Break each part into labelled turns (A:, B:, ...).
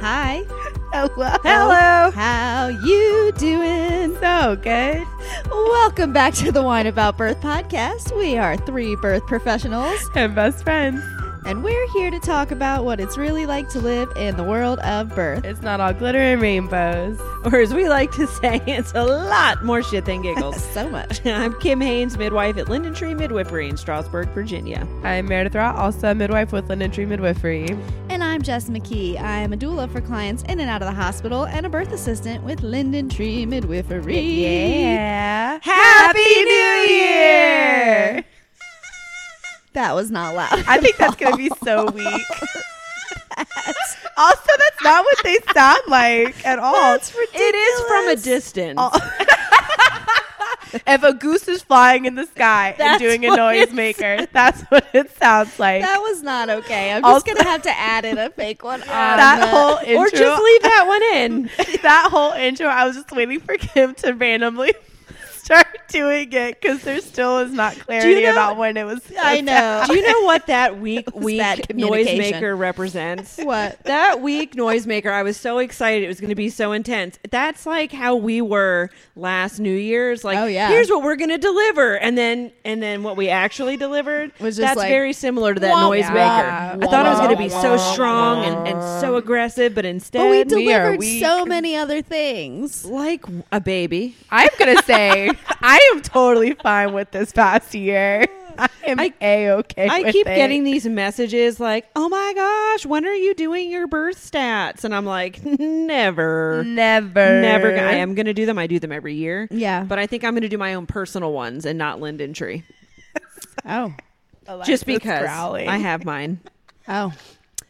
A: Hi.
B: Hello.
C: Hello.
A: How you doing?
B: So good.
A: Welcome back to the Wine About Birth podcast. We are three birth professionals,
B: And best friends.
A: And we're here to talk about what it's really like to live in the world of birth.
B: It's not all glitter and rainbows.
C: Or as we like to say, it's a lot more shit than giggles.
A: So much.
C: I'm Kim Haynes, midwife at Linden Tree Midwifery in Strasburg, Virginia.
B: I'm Meredith Raw, also a midwife with Linden Tree Midwifery.
A: And I'm Jess McKee. I am a doula for clients in and out of the hospital and a birth assistant with Linden Tree Midwifery.
B: Yeah.
C: Happy New Year!
A: That was not loud.
B: I think that's going to be so weak. also, that's not what they sound like at all.
A: That's
C: It is from a
A: ridiculous.
C: distance.
B: if a goose is flying in the sky and doing a
C: what it
B: noisemaker, that's what it sounds like.
A: That was not okay. I'm
B: Also-
A: just gonna have to add in a fake one. on
B: that whole intro,
C: or just leave that one in.
B: that whole intro, I was just waiting for Kim to randomly start doing it because there still is not clarity
C: know-
B: about when it was.
A: I know.
C: Do you know what that weak, weak noisemaker represents?
A: What?
C: That weak noisemaker, I was so excited it was going to be so intense. That's like how we were last New Year's. Like,
A: Oh, yeah.
C: here's what we're going to deliver, and then and then what we actually delivered
A: Was just
C: that's
A: like,
C: very similar to that
A: wah,
C: noisemaker.
B: wah,
C: I thought it was going to be so strong and, and so aggressive, but instead,
A: But we
B: We
A: delivered
B: weak.
A: so many other things.
C: like a baby.
B: I'm gonna say I am totally fine with this past year. I am a okay.
C: I keep getting these messages like, "Oh my gosh, when are you doing your birth stats?" And I'm like, "Never."
B: never,
C: Never. I am going to do them. I do them every year.
A: Yeah.
C: But I think I'm going to do my own personal ones and not Linden Tree.
A: Oh.
C: Just because
B: growling.
C: I have mine.
A: Oh.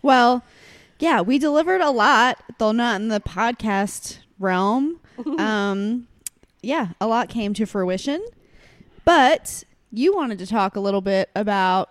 A: Well, yeah, we delivered a lot, though not in the podcast realm. um, yeah, a lot came to fruition. But you wanted to talk a little bit about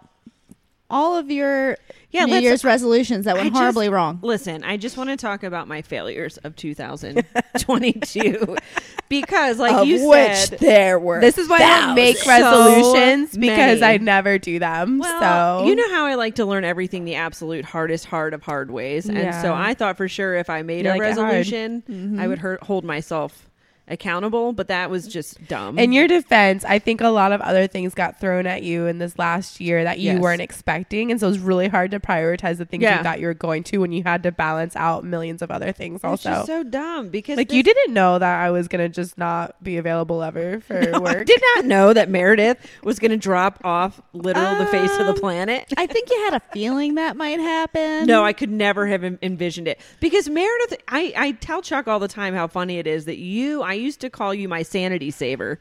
A: all of your
C: Yeah,
A: New Year's resolutions that
C: I
A: went
C: just-
A: horribly wrong.
C: Listen, I just want to talk about my failures of 2022 because, like
A: Of
C: you
A: which
C: said,
A: there were.
B: This is why I don't make resolutions
C: So
B: because
C: many.
B: I never do them.
C: Well,
B: so
C: you know how I like to learn everything the absolute hardest hard of hard ways, and so I thought for sure if I made
B: You
C: a
B: like
C: resolution, I mm-hmm. would hurt, hold myself accountable. But that was just dumb.
B: In your defense, I think a lot of other things got thrown at you in this last year that you
C: Yes.
B: weren't expecting. And so it was really hard to prioritize the things
C: Yeah.
B: you thought you were going to when you had to balance out millions of other things
C: It's
B: also.
C: just so dumb because
B: like
C: this-
B: you didn't know that I was going to just not be available ever for
C: I
B: work.
C: did not know that Meredith was going to drop off literal the face of the
A: Um,
C: planet.
A: I think you had a feeling that might happen.
C: No, I could never have envisioned it because Meredith. I, I tell Chuck all the time how funny it is that you. I used to call you my sanity saver.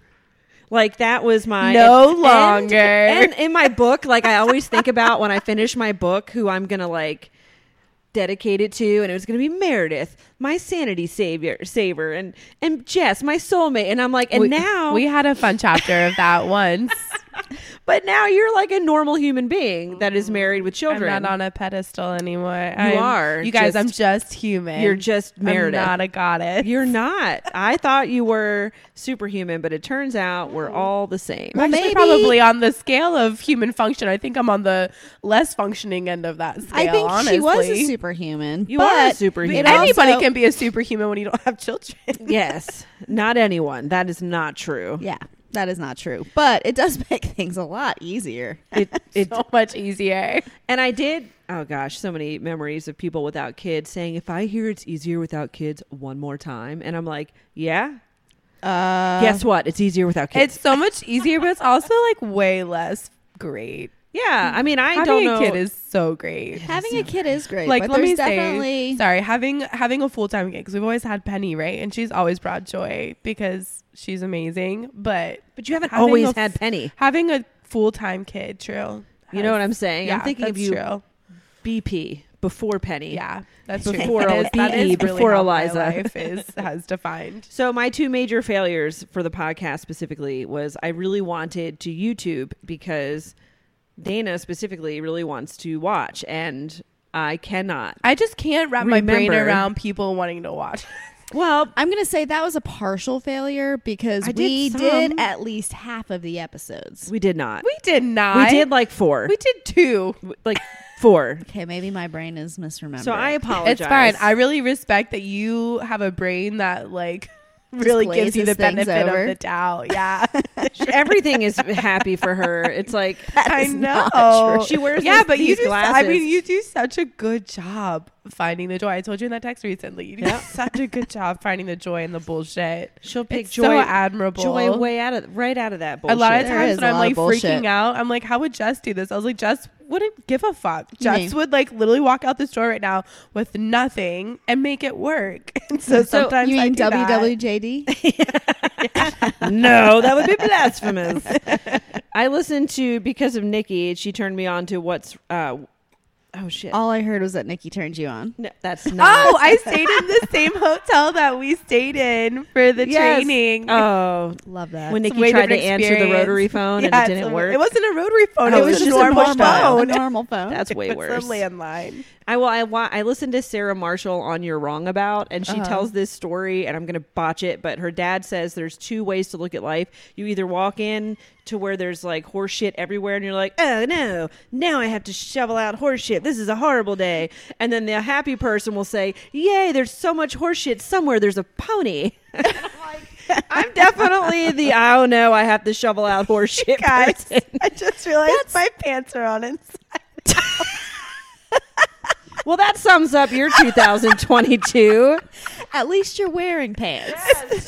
C: Like that was my
B: No
C: and-
B: longer.
C: And, in my book, like I always think about when I finish my book, who I'm gonna like dedicate it to, and it was gonna be Meredith, my sanity savior, saver, and and Jess, my soulmate. And I'm like, and
B: we,
C: now
B: we had a fun chapter of that once.
C: But now you're like a normal human being that is married with
B: I'm
C: children.
B: not on a pedestal anymore.
C: You
B: I'm-
C: are
B: You guys,
C: just-
B: I'm just human.
C: You're just Meredith.
B: I'm not a goddess.
C: You're not. I thought you were superhuman, but it turns out we're all the same.
B: I'm actually
A: maybe-
B: probably on the scale of human function. I think I'm on the less functioning end of that scale.
A: I think
B: honestly.
A: she was a superhuman.
C: You
A: but
C: are a superhuman.
B: Anybody
A: also-
B: can be a superhuman when you don't have children.
C: yes, not anyone. That is not true.
A: Yeah, that is not true. But it does make things a lot easier.
C: It it
B: so much easier.
C: and I did. Oh gosh, so many memories of people without kids saying, "If I hear it's easier without kids, one more time," and I'm like, "Yeah,
A: Uh,
C: guess what? It's easier without kids."
B: It's so much easier, but it's also like way less great.
C: Yeah, I mean, I
B: Having
C: don't know.
B: Having a kid is so great.
A: having a kid is great.
B: like
A: but
B: let me
A: there's definitely
B: say sorry having having a full-time kid because we've always had penny right and she's always brought joy because she's amazing but
C: but you haven't always
B: a
C: had Penny.
B: having a full-time kid true
C: You know what I'm saying?
B: yeah
C: I'm thinking of you,
B: true.
C: BP, before Penny.
B: yeah that's
C: Before
B: true. That is- that
C: BE,
B: is really
C: before Eliza.
B: life is has defined
C: So my two major failures for the podcast specifically was I really wanted to YouTube because Dana specifically really wants to watch and I cannot.
B: I just can't wrap my brain
C: Remember-
B: around people wanting to watch
C: Well,
A: I'm gonna say that was a partial failure because
C: I did
A: we
C: some.
A: did at least half of the episodes.
C: we did not.
B: We did not.
C: We did like four.
B: We did two.
C: like four.
A: Okay, maybe my brain is misremembered.
C: So I apologize.
B: It's fine. I really respect that you have a brain that like really gives you the benefit
A: over.
B: of the doubt. Yeah.
C: everything is happy for her. It's like
B: I
A: is
B: know.
A: not true.
C: She wears
B: yeah,
C: these-
B: but you
C: these
B: do. I mean, you do such a good job finding the joy. I told you in that text recently. You do
C: Yeah.
B: such a good job finding the joy in the bullshit.
C: she'll pick
B: It's
C: joy,
B: so admirable.
C: joy way out of right out of that bullshit.
B: a lot of times when I'm like freaking out, I'm like, how would Jess do this? I was like, Jess wouldn't give a fuck. Jess would like literally walk out the store right now with nothing and make it work. And so,
C: So,
B: sometimes
A: you
B: I
A: mean. WWJD?
C: no, that would be blasphemous. I listened to because of Nikki. She turned me on to what's. uh Oh shit!
A: All I heard was that Nikki turned you on.
C: No, that's not.
B: Oh, I stayed in the same hotel that we stayed in for the
C: Yes.
B: training.
C: Oh,
A: Love that.
C: when Nikki tried to
B: different
C: answer the rotary phone
B: Yeah,
C: and it didn't
B: a-
C: work.
B: It wasn't a rotary phone.
C: Oh,
B: it was just a
C: a
B: normal
A: a
B: phone.
A: normal phone.
C: That's way worse.
B: a landline.
C: I well, I wa- I listened to Sarah Marshall on You're Wrong About, and she
B: Uh-huh.
C: tells this story, and I'm gonna botch it, but her dad says there's two ways to look at life. You either walk in to where there's like horse shit everywhere, and you're like, oh no, now I have to shovel out horse shit. This is a horrible day. And then the happy person will say, yay, there's so much horse shit somewhere. There's a pony. I'm like, I'm definitely the I oh know. I have to shovel out horse shit.
B: Guys,
C: person.
B: I just realized my pants are on inside.
C: Well, that sums up your 2022.
A: At least you're wearing pants.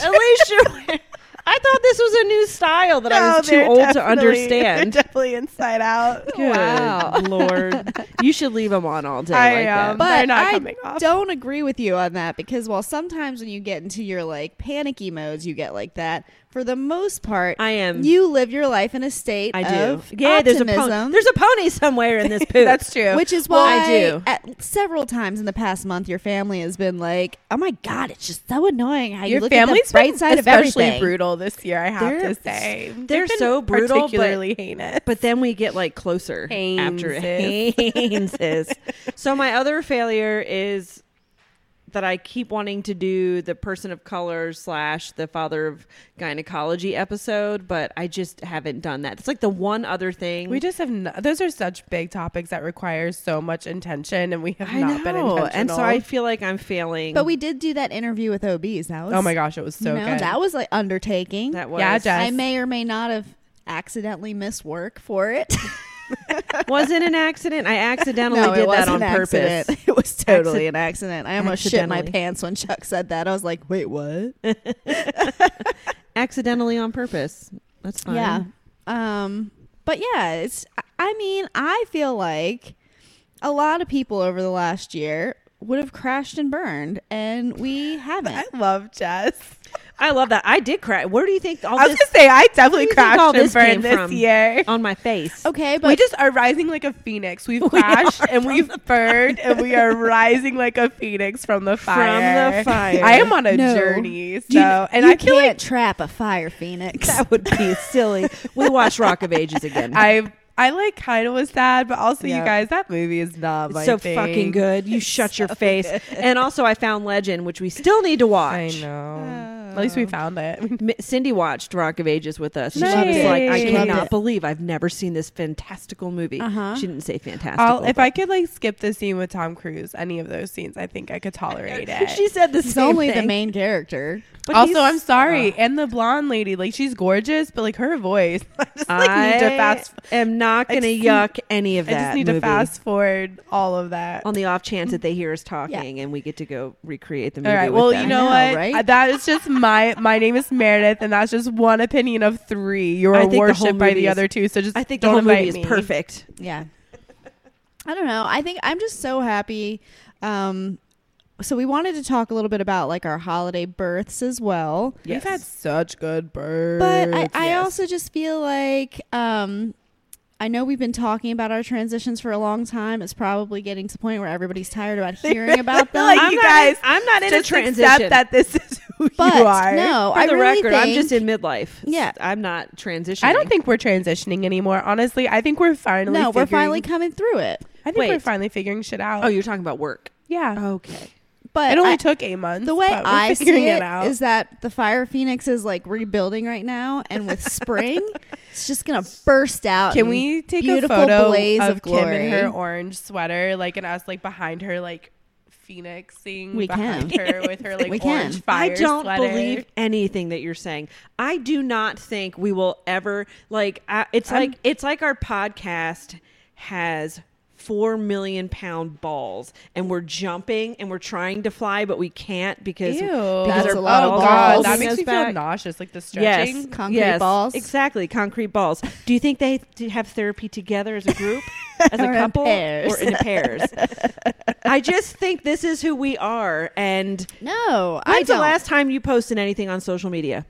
C: At least you're. I thought this was a new style that I was too old to understand.
B: Definitely inside out.
C: Good
A: Wow.
C: lord, you should leave them on all day
B: I,
C: like that.
B: um,
A: But
B: They're not
A: I
B: coming off.
A: don't agree with you on that because while sometimes when you get into your like panicky modes, you get like that. For the most part,
C: I am.
A: you live your life in a state
C: I do.
A: of
C: Yeah, there's a pony.
A: optimism,
C: There's a pony somewhere in this poop.
B: That's true.
A: which is
C: Well,
A: why
C: I do.
A: At several times in the past month, your family has been like, "Oh my god, it's just so annoying how you
B: Your
A: look
B: family's
A: at the bright side of
B: especially
A: everything."
B: brutal this year. I have
C: They're-
B: to say
C: they're
B: They've been
C: so brutal, but-
B: heinous.
C: But then we get like closer after
B: Hayneses.
C: Hayneses. so my other failure is that I keep wanting to do the person of color slash the father of gynecology episode, but I just haven't done that. It's like the one other thing
B: we just have no, those are such big topics that require so much intention, and we have
C: I
B: not been
C: know,
B: intentional.
C: and so I feel like I'm failing.
A: But we did do that interview with OBs. That was
B: oh my gosh, it was so
A: you know,
B: good.
A: that was like undertaking.
C: that was
B: Yeah, Jess.
A: I may or may not have accidentally missed work for it.
C: was it an accident? I accidentally
A: no,
C: did that on purpose.
A: accident. It was totally
C: Acci-
A: an accident. I almost shit my pants when Chuck said that. I was like, "Wait, what?"
C: Accidentally on purpose. That's fine.
A: Yeah. Um. But yeah, it's. I mean, I feel like a lot of people over the last year would have crashed and burned, and we haven't.
B: I love Jess.
C: I love that. I did cry. Where do you think all
B: I was
C: this
B: gonna say I definitely
C: Where do you think all
B: crashed and
C: this came
B: burned this
C: from?
B: year.
C: on my face?
A: Okay, but
B: we just are rising like a phoenix. We've crashed and we've burned and we are rising like a phoenix from the fire.
C: From the fire.
B: I am on a
A: No.
B: journey. So
A: you,
B: and
A: you
B: I
A: can't
B: like
A: trap a fire phoenix.
C: That would be silly. We watched Rock of Ages again.
B: I I like kind of was sad, but also
A: Yeah.
B: you guys, that movie is not my
C: It's so
B: thing.
C: fucking good. You shut your face. And also, I found Legend, which we still need to watch.
B: I know. Uh, At least we found it.
C: M- Cindy watched Rock of Ages with us. And
B: Nice.
C: She was like, I
B: She loved
C: cannot
A: it.
C: believe I've never seen this fantastical movie.
A: Uh-huh.
C: She didn't say fantastical.
B: I'll, if
C: but-
B: I could like skip the scene with Tom Cruise, any of those scenes, I think I could tolerate it.
C: she said the
A: He's
C: same
A: only the
C: thing.
A: main character.
C: But
B: also,
C: he's-
B: I'm sorry,
C: uh,
B: and the blonde lady, like she's gorgeous, but like her voice, I just like need to
C: I
B: fast.
C: am not
B: I
C: going to
B: just
C: yuck any of that.
B: I
C: that
B: just need
C: movie.
B: to fast forward all of that.
C: on the off chance that they hear us talking and we get to go recreate the movie.
B: All right.
C: with
B: Well,
C: them.
B: you know
A: I know,
B: what?
A: right?
B: Uh, That is just my my name is Meredith, and that's just one opinion of three. You
C: I
B: are
C: think the whole
B: worshipped by
C: movie
B: the
C: is-
B: other two. So just
C: I think the
B: don't
C: whole movie
B: invite
C: is
B: me.
C: perfect.
A: Yeah. I don't know. I think I'm just so happy. Um, so we wanted to talk a little bit about like our holiday births as well.
B: We've had such good birds.
A: But I, I
C: yes.
A: also just feel like um, I know we've been talking about our transitions for a long time. It's probably getting to the point where everybody's tired about hearing about them.
B: Like,
C: I'm
B: you
C: not
B: guys
C: in- I'm not in a transition.
B: accept that this is who
A: but
B: you are.
A: no,
C: For
A: I
C: the
A: really
C: record, I'm just in midlife.
A: Yeah.
C: I'm not transitioning.
B: I don't think we're transitioning anymore. Honestly, I think we're finally.
A: No, we're finally coming through it.
B: I think we're finally figuring shit out.
C: Oh, you're talking about work.
B: yeah.
C: Okay.
A: but
B: It only
A: I-
B: took eight months.
A: the way I see
B: figuring
A: it
B: out.
A: is that the fire phoenix is like rebuilding right now, and with spring, it's just gonna burst out.
B: Can we take a
A: beautiful
B: photo
A: blaze
B: of,
A: of
B: Kim in her orange sweater, like, and us like behind her, like phoenixing
A: We
B: behind
A: can.
B: her with her like
A: We can.
B: orange fire
C: I don't
B: sweater.
C: believe anything that you're saying. I do not think we will ever like. I, it's
B: I'm-
C: like it's like our podcast has four million pound balls, and we're jumping and we're trying to fly, but we can't because
B: Ew.
C: because
A: That's a lot of
C: balls
B: that makes me
C: back.
B: feel nauseous. Like the stretching.
C: Yes,
A: Concrete
C: yes,
A: balls.
C: Exactly, concrete balls. Do you think they have therapy together as a group, as a
A: in
C: couple,
A: pairs.
C: or in pairs? I just think this is who we are. And
A: No, I
C: when's the last time you posted anything on social media?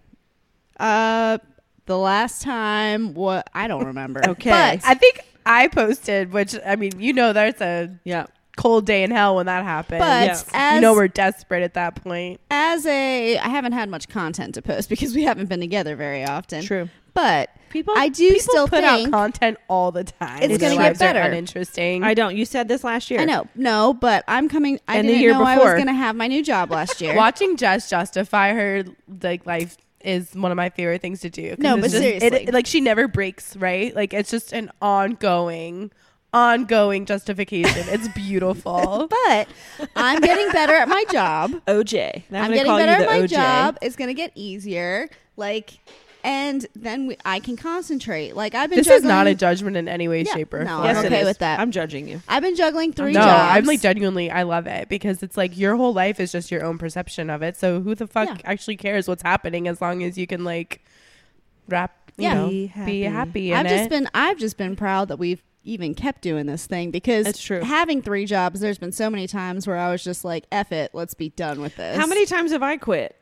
A: Uh, the last time, what I don't remember.
C: Okay.
A: but
B: I think I posted, which I mean, you know, there's a
C: Yeah.
B: cold day in hell when that happened.
A: but
C: Yes.
A: as
B: you know, we're desperate at that point.
A: as a, I haven't had much content to post because we haven't been together very often.
C: True.
A: But
B: People,
A: I do
B: people
A: still
B: put
A: think-
B: out content all the time.
A: It's gonna get
B: lives are
A: better.
B: Uninteresting.
C: I don't. You said this last year.
A: I know, no, but I'm coming. I
C: And the
A: didn't
C: year
A: know I
C: before.
A: was going to have my new job last year.
B: Watching Jess justify her like life is one of my favorite things to do. 'cause
A: No, but
B: just- it-
A: seriously.
B: like she never breaks, right? Like it's just an ongoing, ongoing justification. It's beautiful.
A: But I'm getting better at my job.
C: OJ. I'm,
A: I'm, getting
C: call
A: better
C: you
A: at my
C: OJ.
A: job. It's going to get easier. Like, and then we, I can concentrate. Like I've been.
B: this
A: juggling,
B: is not a judgment in any way,
A: Yeah,
B: shape, or
A: no,
B: form.
C: Yes,
A: I'm okay with that.
C: I'm judging you.
A: I've been juggling three
B: no,
A: jobs.
B: I'm like genuinely, I love it because it's like your whole life is just your own perception of it. So who the fuck
A: Yeah.
B: actually cares what's happening as long as you can like wrap,
A: Yeah.
B: know,
C: Be
B: be
C: happy.
B: happy, in
A: I've just
B: it.
A: been I've just been proud that we've even kept doing this thing because
C: It's true.
A: having three jobs there's been so many times where I was just like F it let's be done with this
C: How many times have I quit?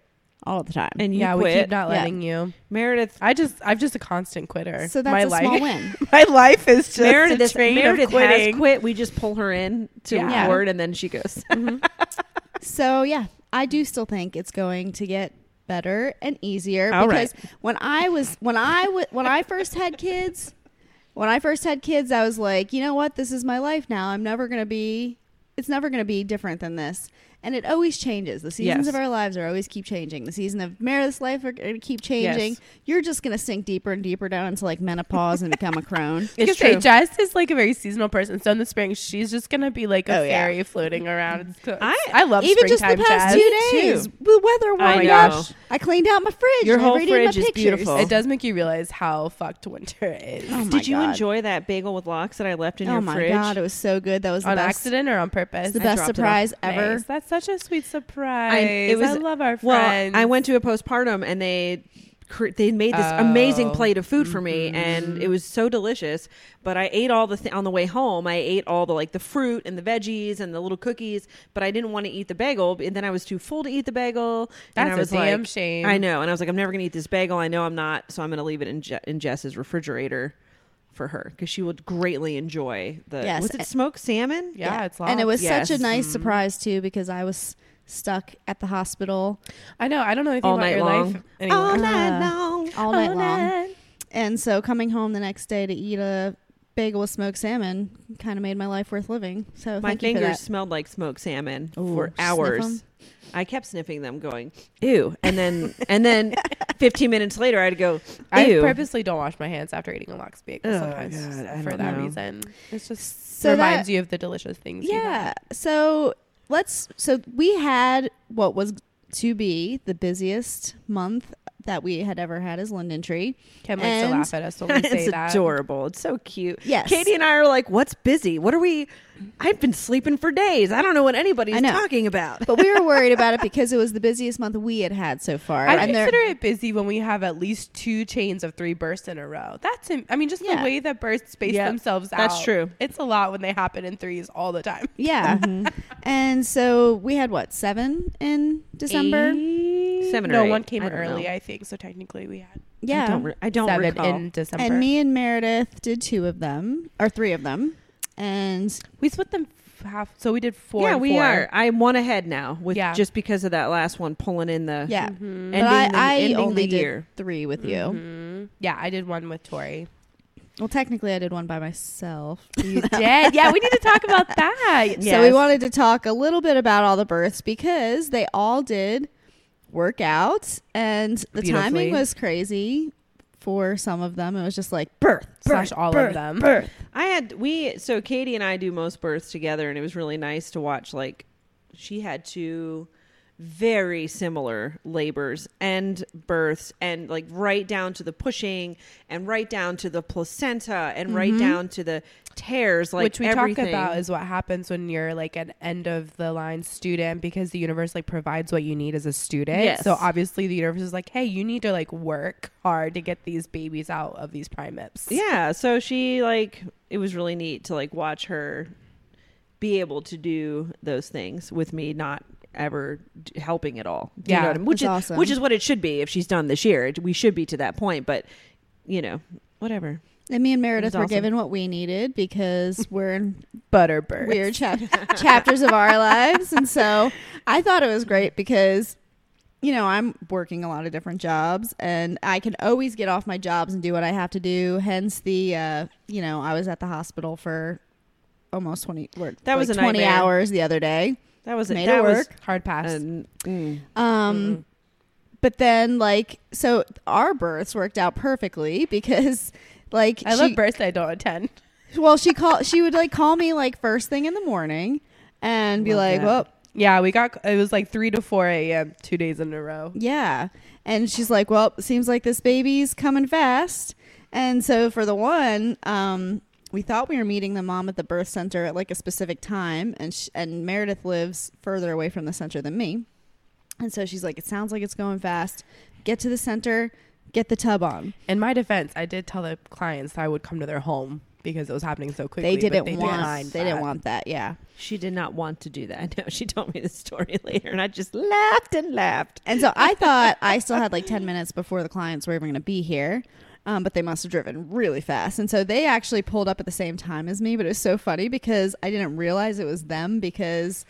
A: All the time
C: And you
B: yeah, we keep not
A: Yeah.
B: letting you.
C: Meredith.
B: I just, I'm just a constant quitter.
A: so that's
B: my
A: a
B: life,
A: small win
B: my life is just
C: Meredith,
B: a
C: is-
B: train
C: Meredith
B: of quitting.
C: has quit. We just pull her in to
B: Yeah.
C: record, and then she goes. Mm-hmm.
A: so yeah I do still think it's going to get better and easier
C: All
A: because when I was when I w- when I first had kids when I first had kids I was like you know what this is my life now I'm never going to be it's never going to be different than this and it always changes the seasons
C: Yes.
A: of our lives are always keep changing the season of Meredith's life are going to keep changing
C: Yes.
A: you're just going to sink deeper and deeper down into like menopause and become a crone
B: I was
C: It's true.
B: say, Jess is like a very seasonal person. So in the spring, she's just gonna be like a
A: Oh, yeah.
B: fairy floating around. It's good.
C: I-
B: I love
A: even just the
B: springtime
A: past
B: jazz.
A: two days
C: too.
A: the weather
C: I
A: warmed
C: know.
A: up I cleaned out my fridge
C: Your
A: I
C: whole
A: redid my
C: fridge is
A: pictures.
C: beautiful.
B: It does make you realize how fucked winter is.
A: Oh
C: Did you
A: God.
C: enjoy that bagel with lox that I left in
A: oh
C: your fridge?
A: Oh my god, it was so good. That was the
B: on
A: best,
B: accident or on purpose?
A: the
C: I
A: best
C: dropped it off.
A: surprise ever.
B: Nice. That's such a sweet surprise.
C: I- it was-
B: I love our friends. Well.
C: I went to a postpartum and they they made this oh, amazing
B: Oh.
C: plate of food for me mm-hmm. and it was so delicious. But I ate all the th- on the way home. I ate all the like the fruit and the veggies and the little cookies. But I didn't want to eat the bagel. And then I was too full to eat the bagel. and
B: That's
C: I
B: a
C: was
B: damn
C: like,
B: shame.
C: I know. And I was like, I'm never gonna eat this bagel. I know I'm not. So I'm gonna leave it in, Je- in Jess's refrigerator for her because she would greatly enjoy the.
A: Yes.
C: Was it smoked salmon?
B: Yeah, it's
A: and it was
C: Yes.
A: such a nice surprise too because I was stuck at the hospital
B: I know. I don't know anything
C: All
B: about
C: night
B: your
C: long.
B: life anymore.
C: All night
A: Uh,
C: long.
A: all night
B: All
A: long.
B: night.
A: and so coming home the next day to eat a bagel with smoked salmon kind of made my life worth living. So
C: My
A: thank you for
C: fingers
A: that.
C: smelled like smoked salmon
A: Ooh,
C: for
A: sniff
C: hours. I kept sniffing them, going ew, and then and then 15 minutes later, I'd go
B: I purposely don't wash my hands after eating a lox bagel
C: Oh,
B: sometimes
C: God, I
B: for
C: don't
B: that
C: know.
B: reason. It's just
A: So
B: reminds
A: that-
B: you of the delicious things. you
A: Yeah.
B: had.
A: So let's. So we had what was to be the busiest month that we had ever had is Linden Tree.
B: Kim likes
A: And-
B: to laugh at us when we say
C: it's
B: that.
C: adorable. It's so cute.
A: Yes.
C: Katie and I are like, "What's busy? What are we?" I've been sleeping for days. I don't know what anybody's
A: know.
C: talking about.
A: But we were worried about it because it was the busiest month we had had so far.
B: I
A: and
B: consider it busy when we have at least two chains of three bursts in a row. That's, im- I mean, just
A: Yeah.
B: the way that bursts space
C: Yeah,
B: themselves out.
C: that's true.
B: It's a lot when they happen in threes all the time.
A: Yeah. Mm-hmm. And so we had what, seven in December?
B: Eight?
C: Seven
B: No,
C: eight.
B: one came
C: I
B: early,
C: know.
B: I think. So technically, we had
A: Yeah.
C: I don't, re- I don't
B: seven
C: recall.
B: in December.
A: and me and Meredith did two of them, or three of them. And
B: we split them half. So we did four.
C: yeah,
B: and
C: we
B: four.
C: are. I'm one ahead now with
B: Yeah.
C: just because of that last one pulling in the
A: yeah.
B: Mhm.
A: But
C: ending,
A: I,
C: the,
A: I
C: ending
A: only
C: the
A: did
C: year.
A: three with you.
B: Mhm. Yeah, I did one with Tori.
A: Well, technically, I did one by myself.
B: You did. Yeah, we need to talk about that.
A: So we wanted to talk a little bit about all the births because they all did work out, and the timing was crazy for some of them. It was just like birth,
B: Slash
A: birth,
B: all of them.
A: Birth.
C: I had we so Katie and I do most births together, and it was really nice to watch. Like she had two very similar labors and births, and like right down to the pushing, and right down to the placenta, and right mm-hmm. down to the tears. Like
B: Which we
C: everything.
B: talk about is what happens when you're like an end of the line student because the universe like provides what you need as a student.
C: Yes.
B: So obviously the universe is like, hey, you need to like work hard to get these babies out of these primates.
C: yeah. So she like it was really neat to like watch her be able to do those things with me not ever d- helping at all. Do you
B: Yeah,
C: know I mean? which is
A: awesome.
C: which is what it should be if she's done this year. We should be to that point, but you know, whatever.
A: And me and Meredith were
C: awesome.
A: given what we needed because we're in
B: Butterbird.
A: weird chap- chapters of our lives. And so I thought it was great because, you know, I'm working a lot of different jobs and I can always get off my jobs and do what I have to do. Hence the, uh, you know, I was at the hospital for almost 20, or
C: That was
A: like
C: a
A: 20
C: nightmare.
A: hours the other day.
C: That was
A: Made
C: that
A: it
C: was
A: work.
B: Hard pass.
C: an- mm.
A: Um, but then like, so our births worked out perfectly because like,
B: I
A: she-
B: love births I don't attend.
A: well, she called, she would like call me like first thing in the morning and be like,
C: that.
A: well,
B: Yeah, we got it was like three to four a.m. two days in a row.
A: Yeah. And she's like, well, seems like this baby's coming fast. And so for the one, um, we thought we were meeting the mom at the birth center at like a specific time. And, sh- and Meredith lives further away from the center than me. And so she's like, it sounds like it's going fast. Get to the center, get the tub on.
B: In my defense, I did tell the clients that I would come to their home because it was happening so quickly.
A: They didn't want,
B: declined
A: they didn't want that. Yeah.
C: She did not want to do that. No, she told me the story later, and I just laughed and laughed.
A: And so I thought I still had like 10 minutes before the clients were even going to be here. Um, but they must have driven really fast. And so they actually pulled up at the same time as me. But it was so funny because I didn't realize it was them because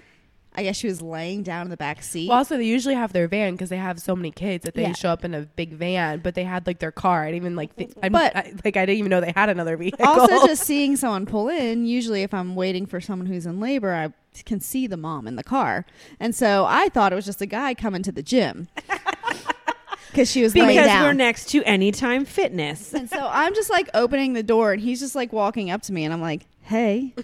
A: I guess she was laying down in the back seat.
B: Well, also they usually have their van because they have so many kids that they
A: Yeah.
B: show up in a big van. But they had like their car. I didn't even like. Th-
A: But-
B: I, like I didn't even know they had another vehicle.
A: also, just seeing someone pull in, usually if I'm waiting for someone who's in labor, I can see the mom in the car. And so I thought it was just a guy coming to the gym because she was laying
C: Because
A: down.
C: we're next to Anytime Fitness.
A: And so I'm just like opening the door and he's just like walking up to me and I'm like, hey.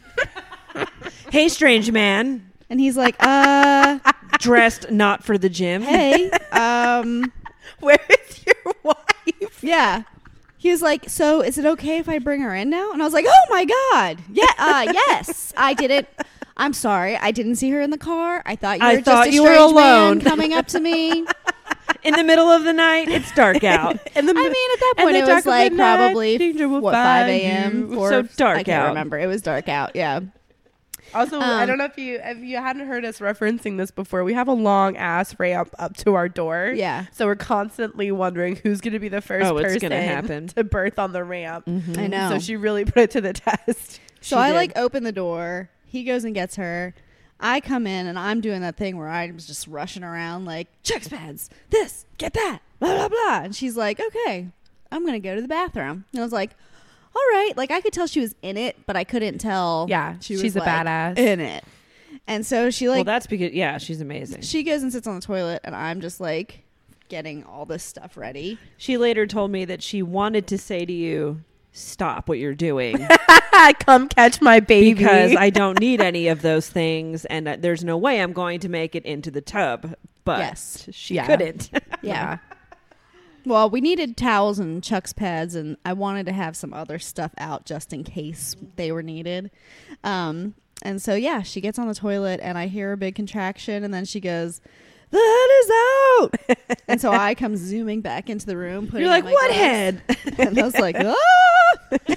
C: hey, strange man,
A: And he's like, uh,
C: dressed not for the gym.
A: hey. Um,
B: Where is your wife?
A: yeah. He was like, so is it okay if I bring her in now? And I was like, oh my God. Yeah, uh, yes. I didn't. I'm sorry. I didn't see her in the car. I thought you
C: I
A: were
C: thought
A: just a
C: you were
A: strange man coming up to me.
C: In the middle of the night, it's dark out.
B: In the
A: I mean, at that point, it was
B: dark of the
A: like
B: night,
A: probably what five a.m. Four-
C: So dark
A: I can't
C: out.
A: remember. It was dark out. Yeah.
B: Also, I
A: Um,
B: don't know if you if you hadn't heard us referencing this before. We have a long ass ramp up to our door.
A: Yeah.
B: So we're constantly wondering who's going to be the first
C: Oh, it's
B: person
C: gonna happen.
B: to birth on the ramp.
A: I know.
B: So she really put it to the test.
A: So
C: She
A: I
C: did.
A: like open the door. He goes and gets her. I come in and I'm doing that thing where I'm just rushing around like checks pads, this, get that, blah blah blah. And she's like, "Okay, I'm gonna go to the bathroom." And I was like, "All right." Like I could tell she was in it, but I couldn't tell.
B: Yeah,
A: she was
B: she's a
A: like,
B: badass.
A: in it. And so she like.
C: well, that's because yeah, she's amazing.
A: she goes and sits on the toilet, and I'm just like getting all this stuff ready.
C: She later told me that she wanted to say to you, "Stop what you're doing,"
B: Come catch my baby.
C: because I don't need any of those things, and uh, there's no way I'm going to make it into the tub. But
A: Yes.
C: she
B: Yeah.
C: couldn't.
A: Yeah. Well, we needed towels and Chuck's pads, and I wanted to have some other stuff out just in case they were needed. Um, and so, yeah, she gets on the toilet, and I hear a big contraction, and then she goes, "The head is out!" and so I come zooming back into the room. Putting
C: You're like, "What
A: gloves."
C: head?"
A: And I was like, "Ah!"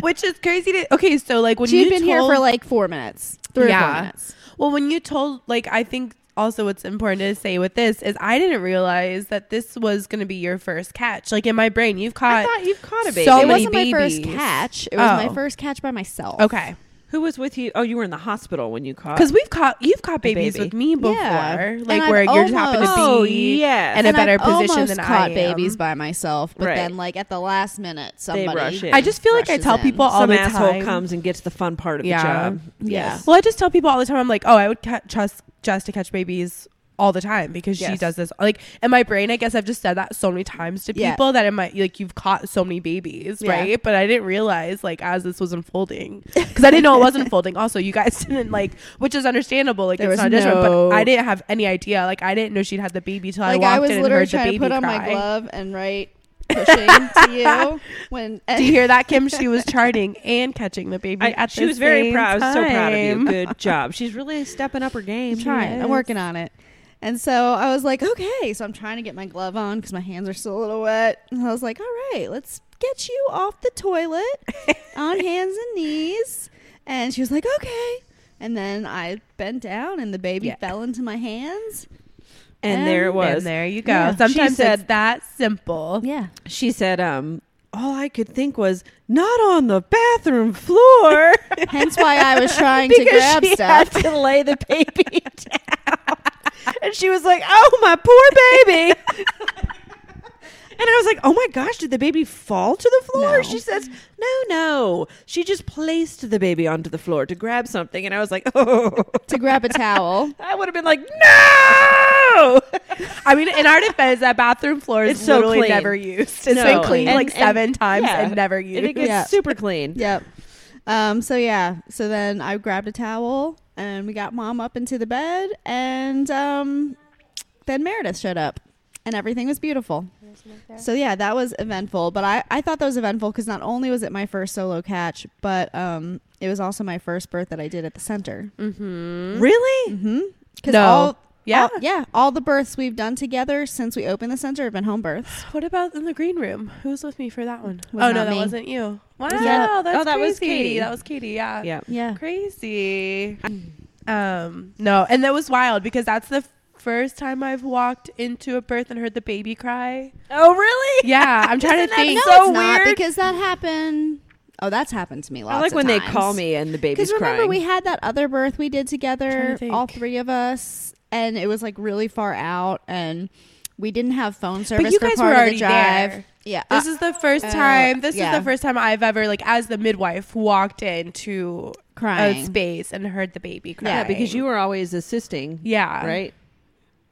B: which is crazy to. Okay, so like when
A: She
B: you
A: been here for like four minutes, three
B: Yeah.
A: minutes.
B: Well, when you told, like, I think also what's important to say with this is I didn't realize that this was going to be your first catch. Like in my brain, you've caught.
C: I thought you've caught a baby.
B: So
A: it wasn't my first catch. It was my
B: Oh.
A: first catch by myself.
B: Okay.
C: Who was with you? Oh, you were in the hospital when you caught.
B: Because we've caught you've caught babies
C: baby.
B: with me before,
A: Yeah.
B: like
A: And
B: where
A: I've
B: you just happen to be
C: Oh, yes.
B: in a better
A: I've
B: position than
A: caught
B: I am.
A: babies by myself, but
C: Right.
A: then like at the last minute, somebody.
B: I just feel like I tell
A: in.
B: people all
C: some
B: the
C: asshole
B: time.
C: comes and gets the fun part of
B: Yeah.
C: the job.
A: Yeah.
B: Well, I just tell people all the time. I'm like, oh, I would ca- trust Jess to catch babies all the time because she does this. Like in my brain, I guess I've just said that so many times to
A: Yeah.
B: people that it might like you've caught so many babies,
A: Yeah.
B: right? But I didn't realize like as this was unfolding because I didn't know it was unfolding. Also, you guys didn't like, which is understandable. Like
A: There
B: it's
A: was
B: not different,
A: no-
B: but I didn't have any idea. Like I didn't know she'd had the baby till
A: like
B: I walked
A: I was
B: in and
A: literally
B: heard the
A: trying
B: baby
A: to put on
B: cry.
A: my glove and right pushing to you when
B: Do you hear that, Kim? She was charting and catching the baby
C: I,
B: at
C: she
B: the
C: was very
B: same
C: proud. I was so proud of you. Good job. She's really stepping up her game.
A: I'm trying.
B: Yes.
A: I'm working on it. And so I was like, okay. So I'm trying to get my glove on because my hands are still a little wet. And I was like, all right, let's get you off the toilet on hands and knees. And she was like, okay. And then I bent down and the baby
B: Yeah.
A: fell into my hands.
C: And there it was.
B: And there you go.
A: Yeah.
C: She
B: Sometimes
C: said-
B: it's that simple.
A: Yeah.
C: She said, um, all I could think was not on the bathroom floor
A: Hence why I was trying to grab
C: she
A: stuff.
C: had to lay the baby down. And she was like, "Oh, my poor baby." And I was like, "Oh my gosh, did the baby fall to the floor?"
A: No.
C: She says, "No, no. She just placed the baby onto the floor to grab something." And I was like, "Oh."
A: to grab a towel.
C: I would have been like, "No!"
B: I mean, in our defense, that bathroom floor is
C: It's so
B: literally
C: clean.
B: never used. It's
C: No.
B: been cleaned
C: And-
B: like
C: and-
B: seven times
C: yeah.
B: and never used.
C: and it gets
A: Yeah.
C: super clean.
A: Yep. Um, so yeah, so then I grabbed a towel and we got mom up into the bed and um, then Meredith showed up and everything was beautiful. So yeah, that was eventful, but I, I thought that was eventful because not only was it my first solo catch, but um, it was also my first birth that I did at the center.
B: mm-hmm.
C: Really?
A: Mm-hmm. Because
B: No.
A: all
B: Yeah.
A: all- yeah, all the births we've done together since we opened the center have been home births.
B: What about in the green room? Who was with me for that one?
A: Was
B: oh
A: not
B: no, that
A: me.
B: wasn't you. Wow,
A: Yeah.
B: that's
C: Oh, that was. Katie.
B: That was Katie. Yeah.
C: Yeah.
A: Yeah.
B: Crazy. Um, no, and that was wild because that's the first time I've walked into a birth and heard the baby cry.
C: Oh, really?
B: Yeah, I'm trying to
C: that
B: think.
A: no,
C: so
A: it's not because that happened. Oh, that's happened to me lots
C: I like
A: of
C: when they call me and the baby's
A: Because remember,
C: crying.
A: we had that other birth we did together, all three of us, and it was like really far out, and we didn't have phone service But
B: you
A: for
B: guys
A: part
B: were already
A: the drive.
B: there.
A: Yeah,
B: This
A: uh,
B: is the first
A: uh,
B: time. This
A: yeah.
B: is the first time I've ever, like, as the midwife, walked into
A: crying.
B: a space and heard the baby cry.
C: yeah, because you were always assisting,
B: yeah,
C: right?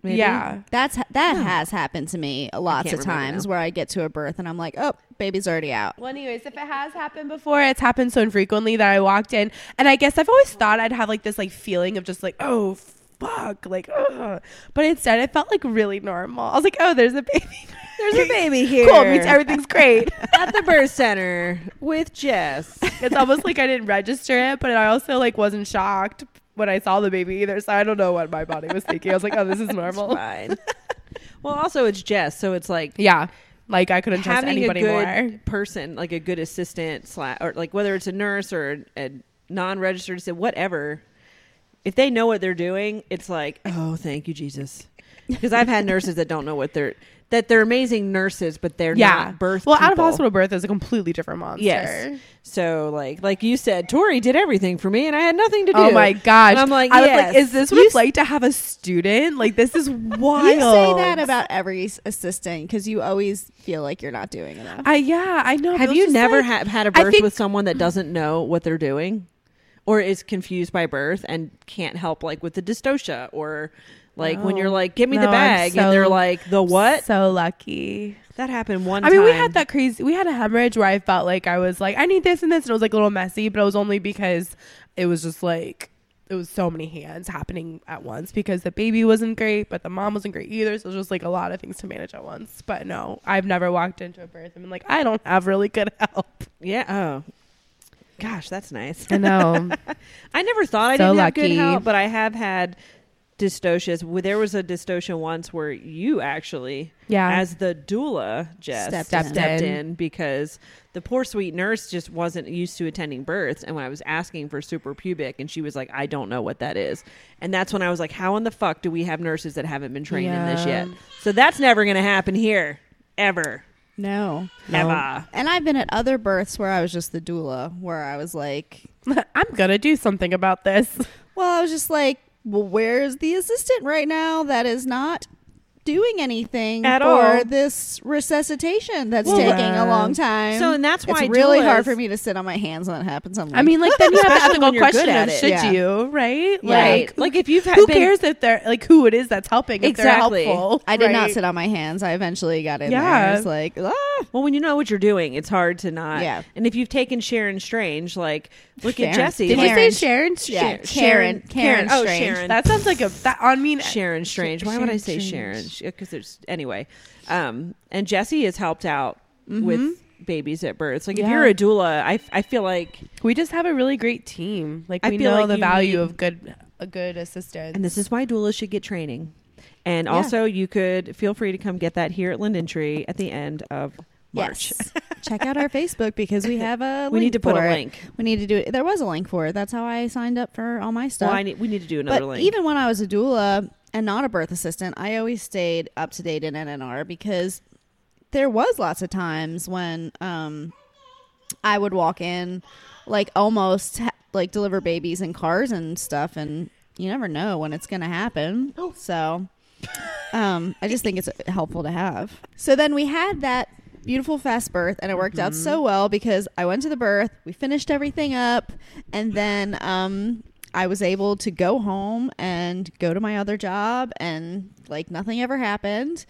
C: Maybe?
B: yeah.
A: That's that has happened to me lots of times
C: now.
A: where I get to a birth and I'm like, oh, baby's already out.
B: Well, anyways, if it has happened before, it's happened so infrequently that I walked in, and I guess I've always thought I'd have like this like feeling of just like, oh fuck, like, ugh. but instead it felt like really normal. I was like, oh, there's a baby.
C: There's a baby here.
B: Cool, means everything's great.
C: at the birth center with Jess.
B: it's almost like I didn't register it, but I also like wasn't shocked when I saw the baby either. So I don't know what my body was thinking. I was like, oh, this is normal.
C: Fine. well, also it's Jess, so it's like
B: Yeah, like I couldn't trust
C: having
B: anybody
C: a good
B: more.
C: person, like a good assistant, slash, or like whether it's a nurse or a, non-registered assistant, whatever. If they know what they're doing, it's like, oh, thank you, Jesus. Because I've had nurses that don't know what they're that they're amazing nurses, but they're
B: Yeah,
C: not birth.
B: Well, out of hospital birth is a completely different monster.
C: Yes. So like like you said, Tori did everything for me, and I had nothing to oh do.
B: Oh my gosh!
C: And I'm like,
B: I was like, is this what
C: You
B: it's like to have a student? Like, this is wild.
A: You say that about every s- assistant because you always feel like you're not doing enough.
B: I yeah, I know.
C: Have you never
B: like-
C: ha- had a birth
B: think-
C: with someone that doesn't know what they're doing, or is confused by birth and can't help, like with the dystocia, or like when you're
B: oh,
C: like, "Give me
B: No,
C: the bag,"
B: so-
C: and they're like, "The what?"
B: So lucky.
C: That happened one.
B: I mean, we had that crazy. We had a hemorrhage where I felt like I was like, I need this and this, and it was like a little messy, but it was only because it was just like it was so many hands happening at once because the baby wasn't great, but the mom wasn't great either. So it was just like a lot of things to manage at once. But no, I've never walked into a birth and been like, I don't have really good help.
C: Yeah. Oh, gosh, that's nice.
B: I know.
C: I never thought I
B: So
C: didn't have good
B: lucky.
C: help, but I have had dystocias. There was a dystocia once where you actually,
B: Yeah.
C: as the doula, Jess
A: Stepped
C: stepped,
B: in.
C: stepped in because the poor sweet nurse just wasn't used to attending births. And when I was asking for suprapubic, and she was like, "I don't know what that is," and that's when I was like, "How in the fuck do we have nurses that haven't been trained in this yet?" So that's never going to happen here, ever.
A: No.
C: Never.
A: And I've been at other births where I was just the doula, where I was like,
B: I'm gonna do something about this.
A: well, I was just like, well, where's the assistant right now that is not doing anything
C: At
A: for
C: all.
A: this resuscitation that's
C: Well,
A: taking
B: yeah.
A: a long time?
C: So, and that's why
A: it's really
C: doulas-
A: hard for me to sit on my hands when it happens. I'm like,
B: I mean, like then you have the
C: Especially
B: ethical
C: when you're good
B: question of should
A: Yeah.
B: you, right?
C: Right.
B: Like,
C: Like if you've had
B: who
C: been-
B: cares if they're like who it is that's helping? If
C: Exactly.
B: they're helpful,
A: I did not sit on my hands. I eventually got in
B: Yeah.
A: there. It's like, ah.
C: Well, when you know what you're doing, it's hard to not.
A: Yeah.
C: And if you've taken Sharon Strange, like look
A: Sharon.
C: at Jesse.
B: Did
C: like,
B: you say Sharon?
A: Yeah,
B: Sharon.
A: Karen, Karen,
C: Oh,
A: Strange.
C: Sharon.
B: That sounds like a that on me.
C: Sharon Strange. Why would I say Sharon? Because there's anyway. Um, and Jesse has helped out with babies at birth. Like if you're a doula, I I feel like,
B: We just have a really great team. Like
C: I
B: we
C: feel
B: know
C: like
B: the value
C: need-
B: of good a good assistant.
C: and this is why doulas should get training. And
A: Yeah.
C: also, you could feel free to come get that here at Linden Tree at the end of March.
A: Yes. Check out our Facebook because we have a.
C: We need to put a
A: it.
C: link.
A: We need to do it. There was a link for it. That's how I signed up for all my stuff.
C: Well, I need, we need to do another
A: but
C: link.
A: even when I was a doula and not a birth assistant, I always stayed up to date in NNR because there was lots of times when um, I would walk in, like almost ha- like deliver babies in cars and stuff, and you never know when it's going to happen. So, um, I just think it's helpful to have. So then we had that beautiful fast birth and it worked out so well because I went to the birth, we finished everything up, and then um I was able to go home and go to my other job and like nothing ever happened.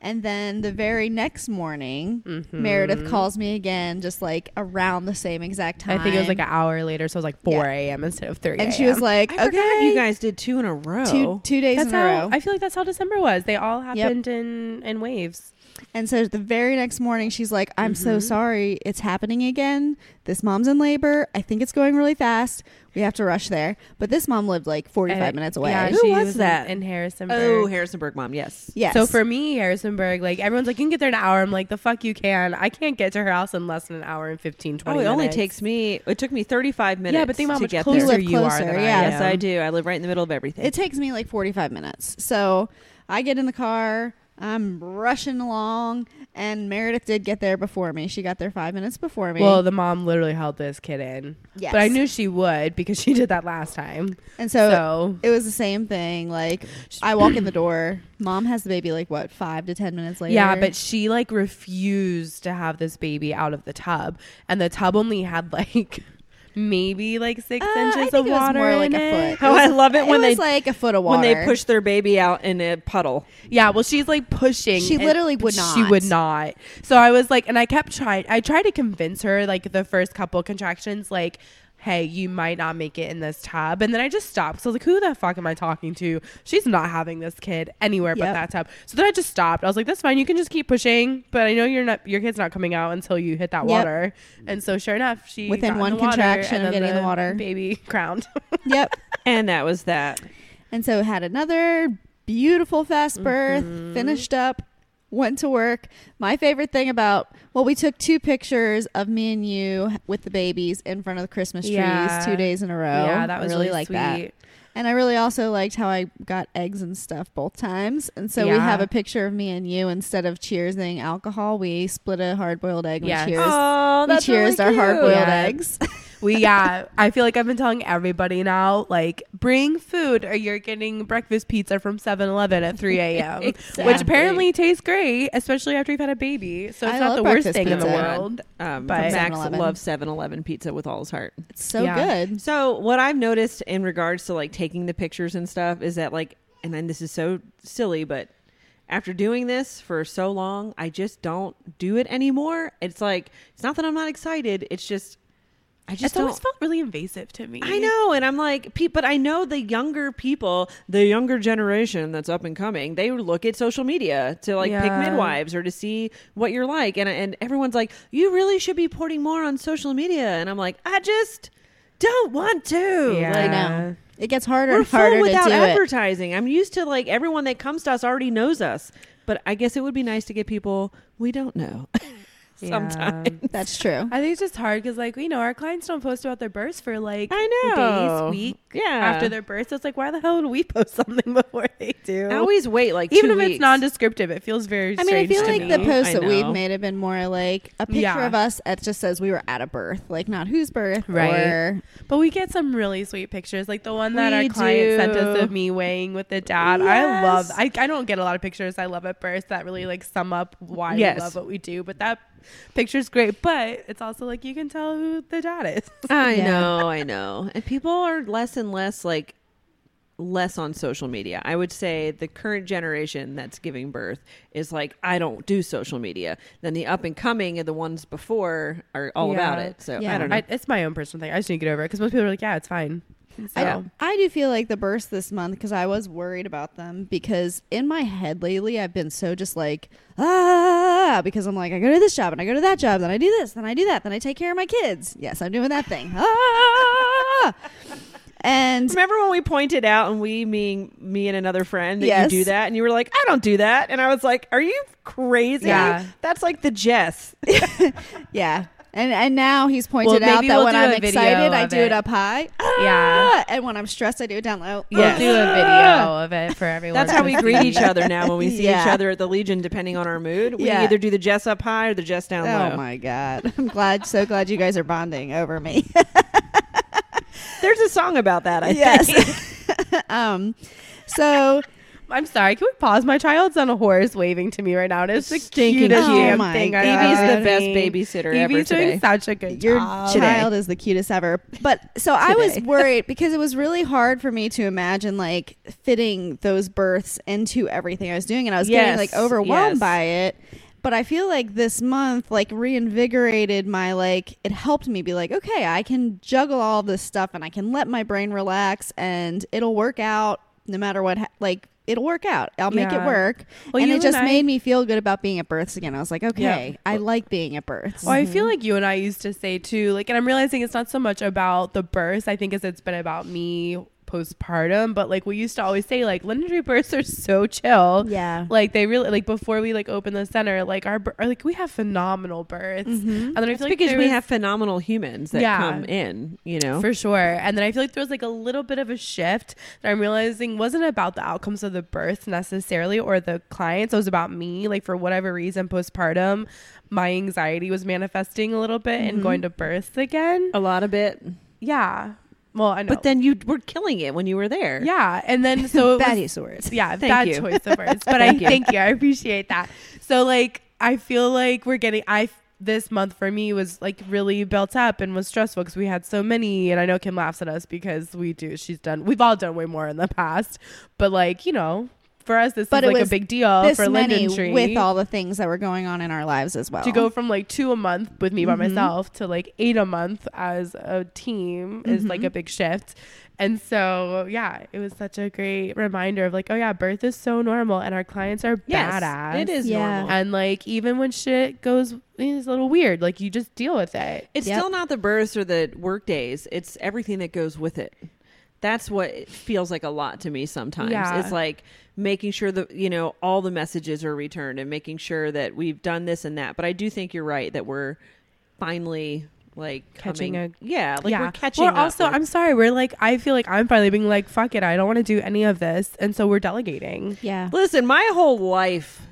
A: And then the very next morning,
B: Mm-hmm.
A: Meredith calls me again, just like around the same exact time.
B: I think it was like an hour later, so it was like 4 a.m. instead of 3
A: and she was like,
C: I
A: "Okay,
C: you guys did two in a row.
A: two two days
B: That's
A: in a row."
B: I feel like that's how December was. They all happened in in waves.
A: And so the very next morning, she's like, I'm so
B: Mm-hmm.
A: sorry. It's happening again. This mom's in labor. I think it's going really fast. We have to rush there. But this mom lived like 45
B: And-
A: minutes away.
B: Yeah,
C: Who
B: she
C: was
B: in-
C: that?
B: in Harrisonburg?
C: oh, Harrisonburg mom. Yes.
A: yes.
B: So for me, Harrisonburg, like everyone's like, you can get there in an hour. I'm like, the fuck you can. I can't get to her house in less than an hour and 15, 20
C: Oh, it only takes me. It took me 35 minutes.
B: Yeah, but think about how
C: to
B: much
C: get
B: closer
C: there.
A: You
B: you, are
A: yeah.
B: I
C: Yes. I do. I live right in the middle of everything.
A: it takes me like 45 minutes. So I get in the car. I'm rushing along. And Meredith did get there before me. She got there five minutes before me.
B: Well, the mom literally held this kid in.
A: Yes.
B: But I knew she would because she did that last time.
A: and so,
B: So,
A: it was the same thing. Like, I walk in the door. Mom has the baby like, what, five to 10 minutes later?
B: yeah, but she like refused to have this baby out of the tub. And the tub only had like maybe like six
A: Uh, I
B: inches
A: think
B: of
A: it was
B: water
A: more
B: in
A: like a
B: it.
A: foot.
C: Oh, I love it when
A: was
C: they
A: like a foot of water.
C: when they push their baby out in a puddle.
B: Yeah, well, she's like pushing.
A: She literally would not.
B: She would not. So I was like, and I kept trying. I tried to convince her, like the first couple contractions, like, "Hey, you might not make it in this tub." And then I just stopped. So I was like, "Who the fuck am I talking to? She's not having this kid anywhere but that tub." So then I just stopped. I was like, "That's fine. You can just keep pushing, but I know you're not. Your kid's not coming out until you hit that
A: Yep.
B: water." And so sure enough, she
A: Within one
B: the
A: contraction of getting in the water.
B: baby crowned.
A: yep.
C: And that was that.
A: And so had another beautiful fast birth,
B: Mm-hmm.
A: finished up, went to work. My favorite thing about well, we took two pictures of me and you with the babies in front of the Christmas trees
B: Yeah.
A: two days in a row.
B: yeah, that
A: I
B: was
A: really,
B: really,
A: like
B: sweet.
A: that. And I really also liked how I got eggs and stuff both times. And so we have a picture of me and you instead of cheersing alcohol, we split a hard boiled egg.
B: Yes.
A: We cheers.
C: Oh,
A: we cheers our hard boiled
B: Yeah.
A: eggs.
B: We yeah, I feel like I've been telling everybody now, like bring food or you're getting breakfast pizza from 7-Eleven at 3 a.m. Which apparently tastes great, especially after you've had a baby. So it's
A: I
B: not the worst
A: breakfast
B: thing in the world.
C: Um,
B: But-
C: Max
A: 7-Eleven.
C: loves 7-Eleven pizza with all his heart.
A: it's so
B: Yeah.
A: good.
C: So what I've noticed in regards to like taking the pictures and stuff is that like, and then this is so silly, but after doing this for so long, I just don't do it anymore. It's like it's not that I'm not excited. It's just I just
B: It's
C: don't.
B: always felt really invasive to me.
C: I know, and I'm like, pe- but I know the younger people, the younger generation that's up and coming, they look at social media to like pick midwives or to see what you're like, and and everyone's like, you really should be putting more on social media, and I'm like, I just don't want to.
B: Yeah.
C: Like,
A: I know. It gets harder
C: we're
A: and harder
C: full
A: to
C: without
A: do it.
C: advertising. I'm used to like everyone that comes to us already knows us, but I guess it would be nice to get people we don't know.
B: Yeah.
C: sometimes.
A: That's true.
B: I think it's just hard because, like, you know, our clients don't post about their births for like
C: I know.
B: days, week
C: Yeah.
B: after their birth. So it's like, why the hell would we post something before they do?
C: I always wait like
B: Even if
C: weeks.
B: it's non-descriptive, it feels very.
A: I mean, I feel like
B: me.
A: the posts that we've made have been more like a picture
B: Yeah.
A: of us. It just says we were at a birth, like not whose birth,
B: Right.
A: Or
B: But we get some really sweet pictures, like the one that
C: We
B: our client sent us of me weighing with the dad. I love. I, I don't get a lot of pictures I love at birth that really like sum up why
C: Yes.
B: we love what we do. But that picture's great. But it's also like you can tell who the dad is.
C: I
A: Yeah.
C: know, I know. And people are less and less like less on social media. I would say the current generation that's giving birth is like I don't do social media. Then the up and coming and the ones before are all about it. So
A: Yeah.
C: I don't know.
B: I, it's my own personal thing. I just need to get over it because most people are like, yeah, it's fine. So,
A: I, I do feel like the births this month because I was worried about them because in my head lately I've been so just like ah because I'm like I go to this job and I go to that job then I do this then I do that then I take care of my kids yes I'm doing that thing ah and
C: Remember when we pointed out and we mean me and another friend that
A: Yes.
C: you do that and you were like, I don't do that. And I was like, Are you crazy?
B: Yeah.
C: That's like the Jess.
A: yeah and and now he's pointed
B: Well,
A: out
B: maybe
A: that
B: we'll
A: when
B: do
A: I'm
B: a video
A: excited I
B: of
A: do it
B: it.
A: up high
B: Yeah.
A: Ah, and when I'm stressed I do it down low
B: We'll do a video of it for everyone.
C: That's how we
B: to
C: greet
B: see.
C: each other now when we see
A: Yeah.
C: each other at the Legion, depending on our mood. We
A: Yeah.
C: either do the Jess up high or the Jess down low.
A: Oh my god! I'm glad, so glad you guys are bonding over me.
C: There's a song about that, I think.
A: yes. um. So
B: I'm sorry. Can we pause? My child's on a horse waving to me right now, and it's the
C: Stinking
B: cutest
A: cute.
B: damn
A: Oh my
B: thing. I've
A: God.
C: Evie's
B: ever
C: the best
B: seen.
C: babysitter ever
B: Evie's doing
C: today.
B: such a good
A: your
B: job.
A: child is the cutest ever. But so I was
C: Today.
A: worried because it was really hard for me to imagine like fitting those births into everything I was doing, and I was getting like overwhelmed
C: yes.
A: by it. But I feel like this month like reinvigorated my like it helped me be like, okay, I can juggle all this stuff and I can let my brain relax and it'll work out no matter what ha- like it'll work out. I'll make it
B: Yeah.
A: work.
B: Well,
A: and
B: you
A: it just
B: and I-
A: made me feel good about being at births again. I was like, okay. I like being at births.
B: Well, I feel mm-hmm. like you and I used to say too, like, and I'm realizing it's not so much about the birth. I think as it's been about me postpartum, but like we used to always say, like Linden Tree births are so chill.
A: yeah.
B: Like they really like before we like open the center, like our like we have phenomenal births,
A: Mhm.
B: and then I
C: It's
B: feel like
C: because we
B: was-
C: have phenomenal humans that
B: Yeah.
C: come in, you know?
B: For sure. And then I feel like there was like a little bit of a shift that I'm realizing wasn't about the outcomes of the birth necessarily or the clients. It was about me. Like for whatever reason, postpartum, my anxiety was manifesting a little bit and
A: Mhm.
B: going to births again.
C: a lot of it.
B: Yeah. Well, I know.
C: But then you were killing it when you were there.
B: yeah. And then so
A: bad
B: was,
A: use of words.
B: yeah,
C: Thank
B: bad
C: you.
B: choice of words. But I
C: you.
B: thank you. I appreciate that. So like I feel like we're getting I this month for me was like really built up and was stressful because we had so many and I know Kim laughs at us because we do she's done we've all done way more in the past. But like, you know, for us this
A: But
B: is like a big deal
A: this
B: for
A: many
B: Linden Tree.
A: with all the things that were going on in our lives as well.
B: to go from like two a month with me by
A: Mhm.
B: myself to like eight a month as a team is like
A: Mhm.
B: a big shift. And so, yeah, it was such a great reminder of like, oh yeah, birth is so normal and our clients are
C: Yes,
B: badass.
C: it is
A: Yeah.
C: normal.
B: And like, even when shit goes is a little weird, like you just deal with it.
C: It's
A: Yep.
C: still not the births or the work days. It's everything that goes with it. That's what it feels like a lot to me sometimes.
B: Yeah.
C: It's like making sure that, you know, all the messages are returned and making sure that we've done this and that. But I do think you're right that we're finally like
B: Catching
C: coming-
B: a-
C: yeah, like
B: yeah.
C: we're catching
B: We're also,
C: with-
B: I'm sorry, we're like, I feel like I'm finally being like, fuck it, I don't want to do any of this. And so we're delegating.
A: yeah.
C: Listen, my whole life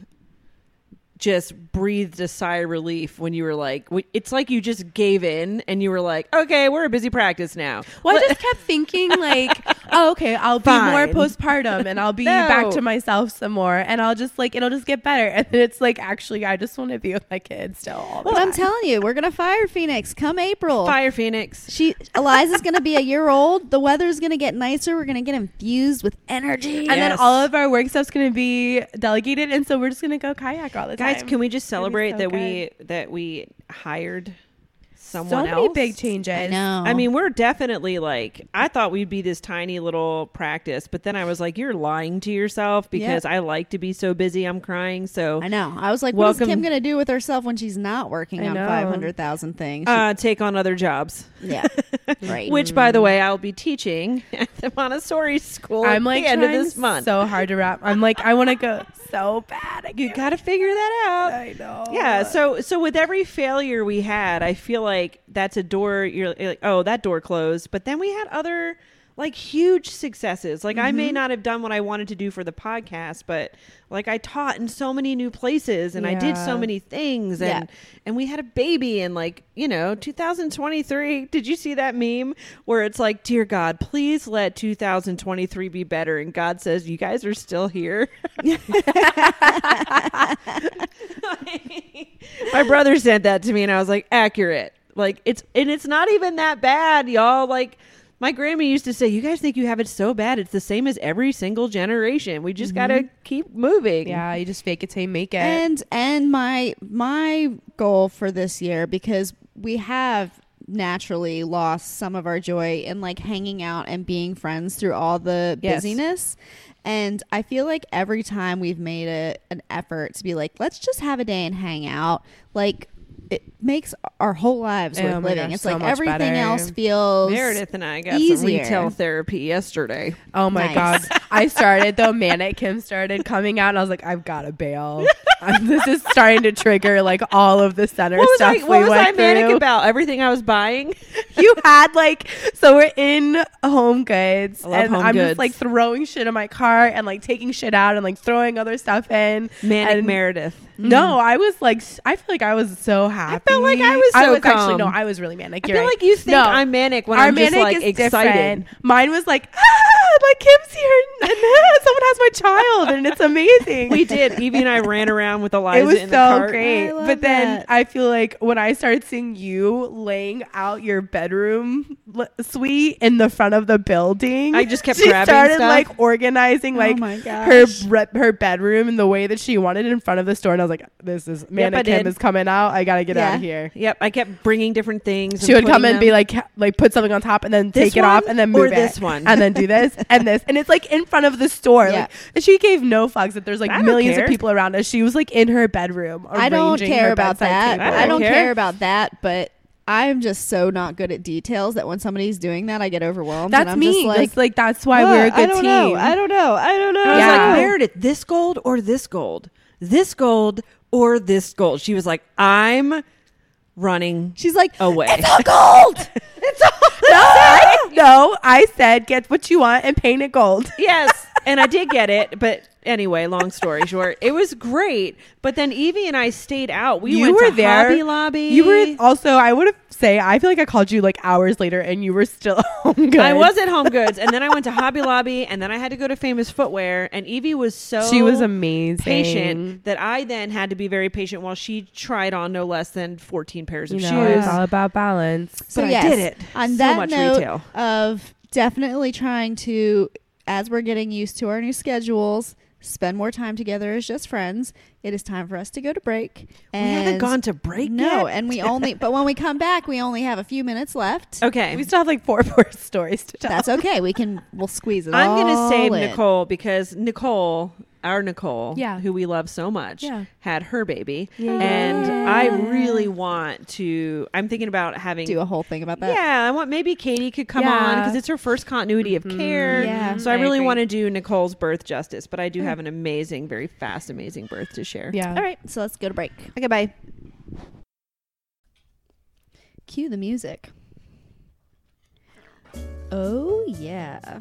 C: just breathed a sigh of relief when you were like, it's like you just gave in and you were like, okay, we're a busy practice now.
B: Well, I just kept thinking like, oh, okay, I'll be more postpartum and I'll be
C: No.
B: back to myself some more and I'll just like it'll just get better. And then it's like actually I just want to be with my kids still all the
A: But I'm telling you, we're gonna fire Phoenix come April.
C: Fire Phoenix.
A: She Eliza's gonna be a year old. The weather's gonna get nicer. We're gonna get infused with energy.
B: and then all of our work stuff's gonna be delegated, and so we're just gonna go kayak all the time.
C: Guys, can we just
B: It's gonna be
C: celebrate
B: so
C: that we that we hired someone
B: so many big changes.
A: I know.
C: I mean, we're definitely like I thought we'd be this tiny little practice, but then I was like, you're lying to yourself because I like to be so busy I'm crying. So
A: I know. I was like, what is Kim going to do with herself when she's not working
B: I
A: on 500,000 things? She-
C: uh, take on other jobs.
A: yeah. right.
C: Which, by the way, I'll be teaching at the Montessori school
B: I'm
C: at
B: like
C: the end of
B: trying
C: this month.
B: so hard to wrap. I'm like, I want to go so bad. I
C: you got to figure that out.
B: I know.
C: Yeah, so so with every failure we had, I feel like that's a door you're like, oh, that door closed. But then we had other like huge successes. Like I
B: Mm-hmm.
C: may not have done what I wanted to do for the podcast, but like I taught in so many new places and I did so many things and
A: Yeah.
C: and we had a baby and like, you know, 2023. Did you see that meme where it's like, "Dear God, please let 2023 be better." And God says, "You guys are still here." My brother sent that to me, and I was like, accurate. Like it's and it's not even that bad, y'all. Like my grandma used to say, "You guys think you have it so bad? It's the same as every single generation. We just gotta mm-hmm. keep moving."
B: Yeah, you just fake it till you make it.
A: and and my my goal for this year because we have naturally lost some of our joy in like hanging out and being friends through all the
C: Yes.
A: busyness and i feel like every time we've made a, an effort to be like let's just have a day and hang out like it makes our whole lives
B: Oh
A: worth
B: my
A: living
B: gosh,
A: it's
B: so
A: like everything
B: better.
A: else feels
C: Meredith and I got some
A: easier.
C: retail therapy yesterday.
B: oh my
A: Nice.
B: god, I started though. Manic Kim started coming out, and I was like, I've got to bail. Um, this is starting to trigger like all of the center
C: What was
B: stuff
C: I? What
B: we
C: was
B: went
C: I manic
B: through.
C: about? Everything I was buying.
B: you had like so we're in home goods
C: I love
B: and
C: Home
B: i'm
C: Goods.
B: just like throwing shit in my car and like taking shit out and like throwing other stuff in
C: Manic
B: and
C: Meredith.
B: no i was like I feel like i was so happy
C: felt like I was so
B: actually no i was really manic
C: I
B: You're
C: feel
B: right.
C: like you think
B: No.
C: I'm manic when
B: our
C: I'm just
B: manic
C: like
B: is
C: excited.
B: different mine was like ah like kim's here and, and someone has my child and it's amazing
C: We did. Evie and I ran around with Eliza
B: it was
C: in the
B: so
C: cart.
B: great.
A: I
B: But then. I feel like when I started seeing you laying out your bedroom l- suite in the front of the building,
C: I just kept
B: she
C: grabbing
B: started
C: stuff.
B: like organizing
A: Oh
B: like
A: my
B: her bre- her bedroom in the way that she wanted in front of the store, and I was like, "This is
C: I
B: Manic Kim is coming out. I gotta get out
A: Yeah.
B: of here."
C: Yep, I kept bringing different things.
B: She would come
C: putting
B: and be like, like put something on top and then
C: This
B: take it off and then
C: or
B: move it,
C: this one?
B: and then do this and this, and it's like in front of the store.
A: Yeah.
B: Like, and she gave no fucks that there's like
C: I
B: millions
C: care.
B: of people around us. She was like in her bedroom.
A: I don't care about that.
B: table.
C: I
A: I don't
C: care.
A: care about that, but I'm just so not good at details that when somebody's doing that, I get overwhelmed.
B: That's
A: and I'm
B: me.
A: Just like,
B: that's like that's why
A: "What?
B: we're a good
A: I don't
B: team.
A: know. I don't know. I don't know.
C: I was
B: Yeah.
C: like, Meredith, this gold or this gold? This gold or this gold? She was like, I'm running
A: She's like,
C: away.
A: it's all gold. it's all
B: no, I, no, I said get what you want and paint it gold.
C: yes. And I did get it. But anyway, long story short, it was great. But then Evie and I stayed out. We
B: you
C: went
B: were
C: to
B: there.
C: Hobby Lobby.
B: You were also. I would have say. I feel like I called you like hours later, and you were still home. Good.
C: I was at Home Goods, and then I went to Hobby Lobby, and then I had to go to Famous Footwear. And Evie was so
B: She was amazing.
C: patient that I then had to be very patient while she tried on no less than 14 pairs
B: You
C: of
B: know,
C: shoes.
B: it's all about balance.
A: So
C: But I did it.
A: On
C: So
A: that
C: much
A: note
C: retail.
A: of definitely trying to, as we're getting used to our new schedules, spend more time together as just friends. It is time for us to go to break.
C: we haven't gone to break yet.
A: no,
C: yet.
A: and we only. But when we come back, we only have a few minutes left.
C: okay.
B: We still have like four more stories to tell.
A: That's okay. We can. We'll squeeze it.
C: I'm going to
A: all
C: save
A: in.
C: Nicole because Nicole, our Nicole,
B: Yeah.
C: who we love so much,
B: Yeah.
C: had her baby.
B: Yeah.
C: And I really want to, I'm thinking about having.
A: Do a whole thing about that.
C: yeah, I want maybe Katie could come
B: Yeah.
C: on because it's her first continuity of mm-hmm. care.
A: Yeah.
C: So I
B: I
C: really want to do Nicole's birth justice, but I do mm. have an amazing, very fast, amazing birth to share.
B: Yeah.
A: All right. So let's go to break.
C: Okay, bye.
A: Cue the music. Oh, yeah.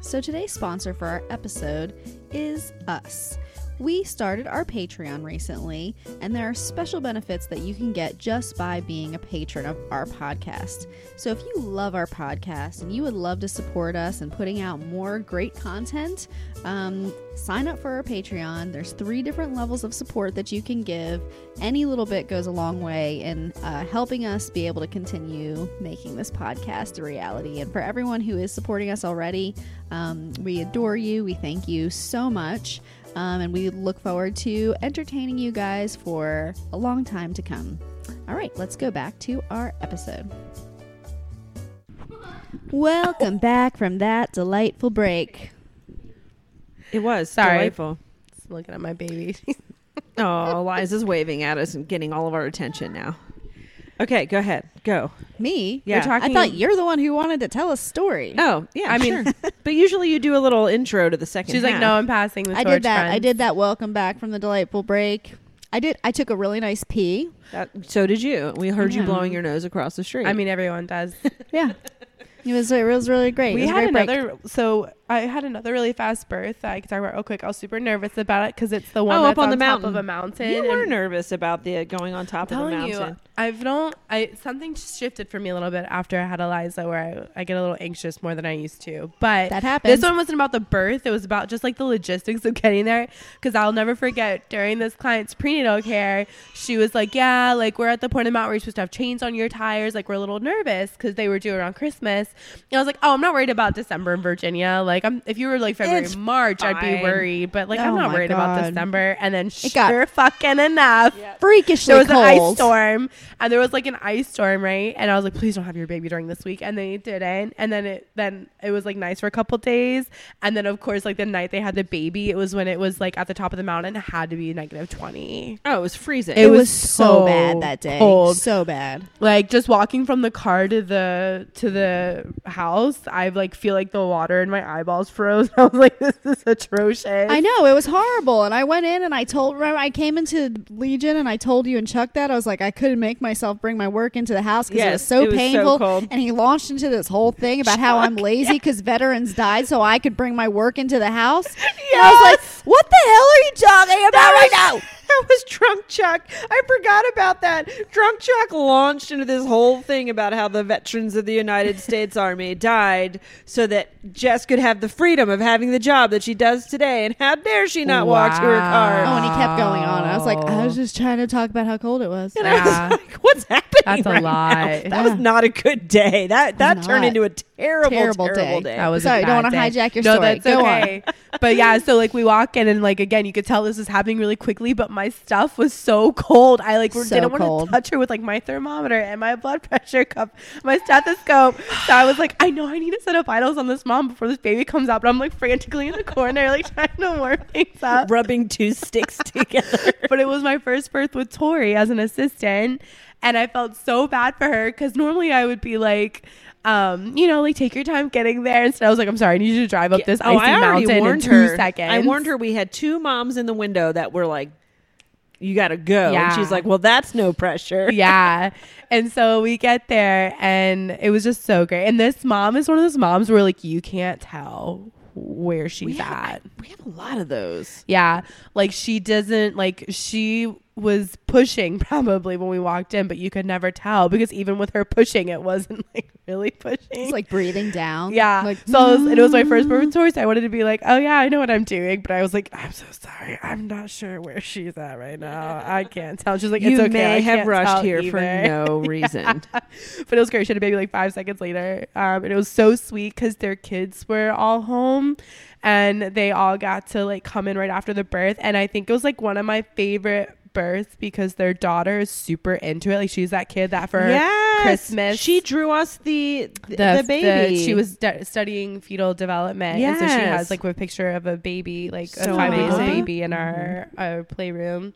A: So today's sponsor for our episode is us. We started our Patreon recently, and there are special benefits that you can get just by being a patron of our podcast. So, if you love our podcast and you would love to support us in putting out more great content, um, sign up for our Patreon. There's three different levels of support that you can give. Any little bit goes a long way in uh, helping us be able to continue making this podcast a reality. And for everyone who is supporting us already, um, we adore you. We thank you so much. Um, and we look forward to entertaining you guys for a long time to come. All right, let's go back to our episode. Welcome back from that delightful break.
C: It was
B: Sorry.
C: delightful.
B: Just looking at my baby.
C: Oh, Liza's waving at us and getting all of our attention now. Okay, go ahead. Go.
A: Me?
C: Yeah.
B: We're talking.
A: I thought you're the one who wanted to tell a story.
C: Oh, yeah.
B: I mean-
C: but usually you do a little intro to the second.
B: She's like, no, I'm passing the
A: I
B: torch.
A: did that. I did that. Welcome back from the delightful break. I did. I took a really nice pee.
C: That, so did you. We heard you blowing your nose across the street.
B: I mean, everyone does.
A: Yeah, it was. It was really great.
B: we
A: it was a
B: had
A: great break.
B: So I had another really fast birth that I could talk about real quick. I was super nervous about it because it's the one
C: Oh,
B: that's
C: up on
B: on,
C: the
B: top
C: mountain.
B: of a mountain.
C: you were nervous about the uh, going on top of the mountain.
B: you, I don't. I something shifted for me a little bit after I had Eliza, where I, I get a little anxious more than I used to. But
A: That happens.
B: this one wasn't about the birth; it was about just like the logistics of getting there. Because I'll never forget during this client's prenatal care, she was like, "Yeah, like we're at the point of mount where you're supposed to have chains on your tires. Like we're a little nervous because they were due around Christmas." And I was like, "Oh, I'm not worried about December in Virginia. Like I'm if you were like February,
C: It's
B: March, I'd be worried. But like
A: Oh
B: I'm not
A: my
B: worried about December." And then
A: It got-
B: sure fucking enough
A: Freakishly
B: there was
A: cold.
B: an ice storm and there was like an ice storm right and i was like please don't have your baby during this week and they didn't and then it then it was like nice for a couple days and then of course like the night they had the baby it was when it was like at the top of the mountain it had to be negative 20
C: oh, it was freezing.
B: It
A: It, was,
B: was
A: so
B: so
A: bad that day.
B: cold.
A: So bad.
B: like just walking from the car to the to the house i like feel like the water in my eyeballs froze i was like this is atrocious
A: I know it was horrible, and I went in and I told. Remember, I came into Legion and I told you and Chuck that I was like, I couldn't make myself bring my work into the house because it was so
C: it was so
A: painful.
C: cold.
A: and he launched into this whole thing about how I'm lazy because veterans died, so I could bring my work into the house. And I was like, what the hell are you talking about right now?
C: That was Drunk Chuck. I forgot about that. Drunk Chuck launched into this whole thing about how the veterans of the United States Army died so that Jess could have the freedom of having the job that she does today. And how dare she not walk to her car?
A: Oh, and he kept going on. I was like, I was just trying to talk about how cold it was.
C: And I
B: Yeah.
C: was like, what's happening?
B: That's a
C: right
B: lot.
C: now? That
A: Yeah.
C: was not a good day. That that turned
A: Not.
C: into a terrible,
A: Terrible
C: terrible,
A: day.
C: day.
B: That was
A: Sorry,
B: a
A: don't wanna hijack your
B: no,
A: story.
B: that's
A: Go on.
B: okay. but yeah, so like we walk in and like again, you could tell this is happening really quickly. But my stuff was so cold. I like
A: So
B: didn't want to touch her with like my thermometer and my blood pressure cup, my stethoscope. so I was like, I know I need to set up vitals on this mom before this baby comes out. But I'm like frantically in the corner, like trying to warm things up.
C: rubbing two sticks together.
B: but it was my first birth with Tori as an assistant. And I felt so bad for her because normally I would be like, um, you know, like take your time getting there. Instead, I was like, I'm sorry, I need you to drive up this
C: oh,
B: icy
C: I
B: mountain in two
C: her.
B: seconds.
C: I warned her we had two moms in the window that were like, "You got to go,"
B: Yeah.
C: and she's like, "Well, that's no pressure."
B: yeah. And so we get there and it was just so great. And this mom is one of those moms where like you can't tell where she's
C: we have,
B: at.
C: we have a lot of those.
B: Yeah. Like she doesn't like she was pushing probably when we walked in, but you could never tell because even with her pushing, it wasn't like really pushing.
A: It's like breathing down.
B: Yeah.
A: Like,
B: so I was, it was my first birth tour, so I wanted to be like, oh yeah, I know what I'm doing, but I was like, I'm so sorry, I'm not sure where she's at right now. I can't tell. She's like,
C: you
B: it's okay.
C: may
B: I
C: have rushed here for no reason.
B: but it was great. She had a baby like five seconds later, um, and it was so sweet because their kids were all home, and they all got to like come in right after the birth. And I think it was like one of my favorite births because their daughter is super into it. Like she's that kid that for
C: Yes.
B: Christmas
C: she drew us the the, the baby.
B: she was stu- studying fetal development, and so she has like a picture of a baby, like
C: So
B: a five week old baby in our our playroom.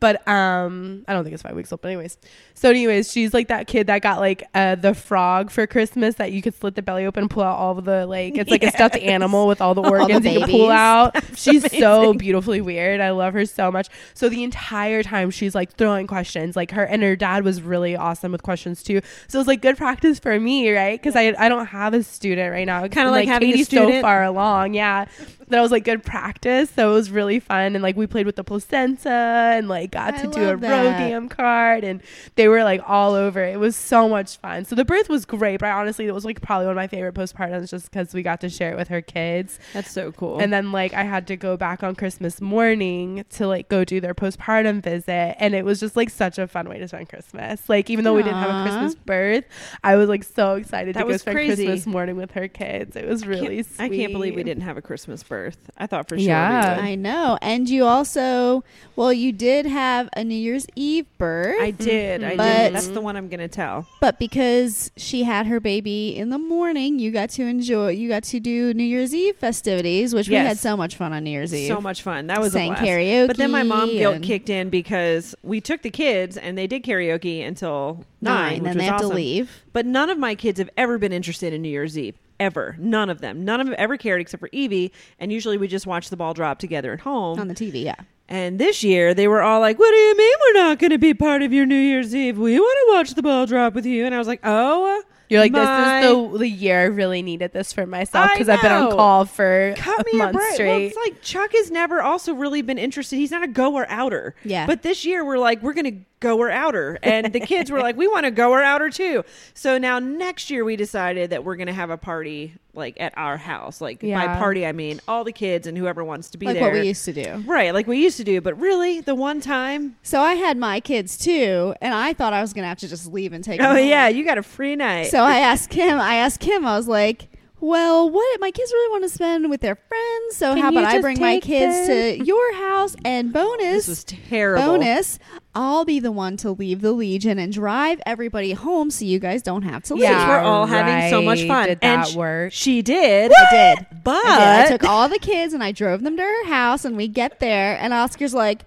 B: But um, I don't think it's five weeks old. But anyways, so anyways, she's like that kid that got like uh the frog for Christmas that you could slit the belly open and pull out all of the like it's like a stuffed animal with all the
A: the
B: organs you can pull out. she's so beautifully weird. I love her so much. So the entire time she's like throwing questions, like her and her dad was really awesome with questions too. So it was like good practice for me, right? Because I I don't have a student right now.
C: Kinda like having a
B: Katie's so far along, yeah. That was like good practice. So it was really fun, and like we played with the placenta and like got
A: I
B: to do a
A: that.
B: Card, and they were like all over. It was so much fun. So the birth was great, but I honestly it was like probably one of my favorite postpartums just because we got to share it with her kids.
C: That's so cool.
B: And then like I had to go back on Christmas morning to like go do their postpartum visit and it was just like such a fun way to spend Christmas. Like even though we didn't have a Christmas Christmas uh-huh. birth. I was like so excited
C: That
B: to go spend
C: crazy.
B: Christmas morning with her kids. It was really
C: Can't-
B: sweet.
C: I can't believe we didn't have a Christmas birth. I thought for sure.
B: Yeah.
C: we would.
A: I know. And you also, well, you did have a New Year's Eve birth,
C: I did. I mm-hmm.
A: But-
C: did. That's the one I'm going to tell.
A: but because she had her baby in the morning, you got to enjoy. You got to do New Year's Eve festivities, which we had so much fun on New Year's Eve.
C: So much fun. That was
A: Sang
C: a blast.
A: karaoke.
C: But then my mom guilt kicked in because we took the kids and they did karaoke until nine,
A: nine,
C: which
A: then
C: was
A: they have
C: awesome.
A: to leave.
C: But none of my kids have ever been interested in New Year's Eve. Ever. None of them. None of them ever cared except for Evie. And usually we just watch the ball drop together at home.
A: on the TV. Yeah,
C: and this year they were all like, What do you mean we're not going to be part of your New Year's Eve? We want to watch the ball drop with you. And I was like, Oh,
B: You're like,
C: my-
B: this is the the year I really needed this for myself because I've been on call for
C: cut
B: a
C: me
B: month
C: a break. Well,
B: straight.
C: it's like Chuck has never also really been interested. He's not a goer outer.
A: Yeah.
C: But this year we're like, we're gonna goer outer. And the kids were like, we want to goer outer too. So now next year we decided that we're gonna have a party like at our house. Like by party I mean all the kids and whoever wants to be
A: like
C: there.
A: what we used to do.
C: right, like we used to do. But really, the one time
A: So I had my kids too, and I thought I was gonna have to just leave and take.
C: Oh
A: home.
C: yeah, you got a free night.
A: So I asked him. I asked him. I was like, "Well, what? My kids really want to spend with their friends. So
B: Can
A: how about I bring my kids
B: them?"
A: to your house? And bonus,
C: this was terrible.
A: bonus, I'll be the one to leave the Legion and drive everybody home, so you guys don't have to leave.
C: Since we're all having so much fun.
B: Did
C: and
B: that
C: sh-
B: work?
C: She did.
A: I did.
C: But
A: I did. I took all the kids and I drove them to her house, and we get there, and Oscar's like,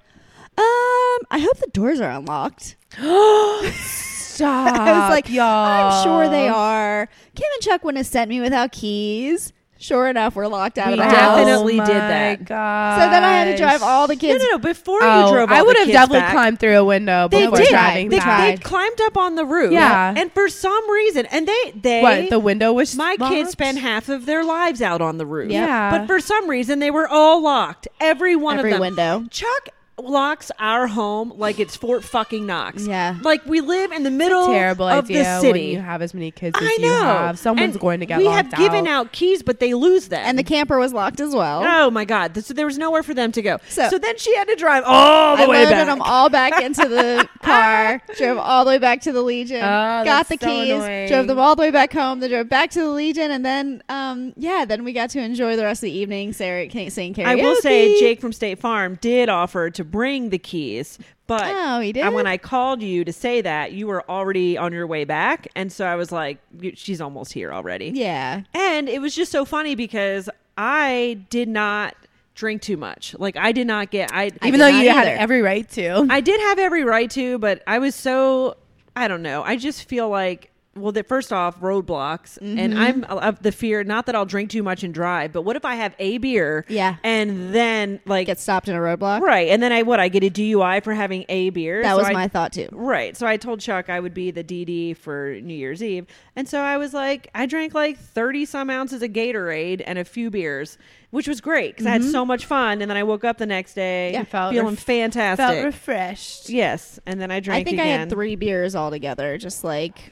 A: "Um, I hope the doors are unlocked."
B: Stop.
A: I was like,
B: y'all.
A: I'm sure they are. Kim and Chuck wouldn't have sent me without keys. Sure enough, we're locked out
C: We
A: of the house.
C: definitely
B: Oh
C: did
B: my
C: that.
B: gosh.
A: So then I had to drive all the kids.
C: no, no. Before
B: Oh,
C: you drove,
B: I would
C: the
B: have
C: kids
B: definitely
C: back,
B: climbed through a window
C: They
B: before
C: did.
B: driving
C: They,
B: back.
C: they climbed up on the roof.
B: Yeah.
C: and for some reason, and they they
B: what the window was
C: my
B: locked?
C: kids spend half of their lives out on the roof.
B: Yeah.
C: but for some reason they were all locked. Every one
A: Every
C: of them.
A: window.
C: Chuck locks our home like it's Fort fucking Knox.
A: Yeah.
C: like we live in the middle
B: terrible
C: of
B: idea
C: the city.
B: when you have as many kids as
C: I
B: you
C: know.
B: have. Someone's
C: And
B: going to get locked.
C: We have given
B: out.
C: keys, but they lose them.
A: and the camper was locked as well.
C: Oh my god! So there was nowhere for them to go.
A: So-
C: So, then she had to drive all the
A: I
C: way back.
A: them all back into the car, drove all the way back to the Legion,
B: Oh,
A: got the
B: so
A: keys,
B: annoying.
A: drove them all the way back home, then drove back to the Legion, and then, um, yeah, then we got to enjoy the rest of the evening, Sarah singing karaoke.
C: I will say, Jake from State Farm did offer to bring the keys, but
A: Oh, he did?
C: and when I called you to say that, you were already on your way back, and so I was like, "She's almost here already."
A: Yeah.
C: And it was just so funny because I did not drink too much. Like I did not get I
B: even though you had every right to.
C: I did have every right to, but I was so I don't know. I just feel like well, that first off, roadblocks,
A: Mm-hmm.
C: and I'm of the fear. Not that I'll drink too much and drive, but what if I have a beer,
A: Yeah.
C: and then like
A: Get stopped in a roadblock.
C: right, and then I what I get a DUI for having a beer.
A: That
C: So
A: was
C: I-
A: my thought, too.
C: Right. So I told Chuck I would be the DD for New Year's Eve. And so I was like, I drank like 30 some ounces of Gatorade and a few beers, which was great because I had so much fun. And then I woke up the next day
A: Yeah,
C: feeling
B: ref-
C: fantastic.
B: Felt refreshed.
C: yes. And then I drank I
A: think I had three beers altogether, just like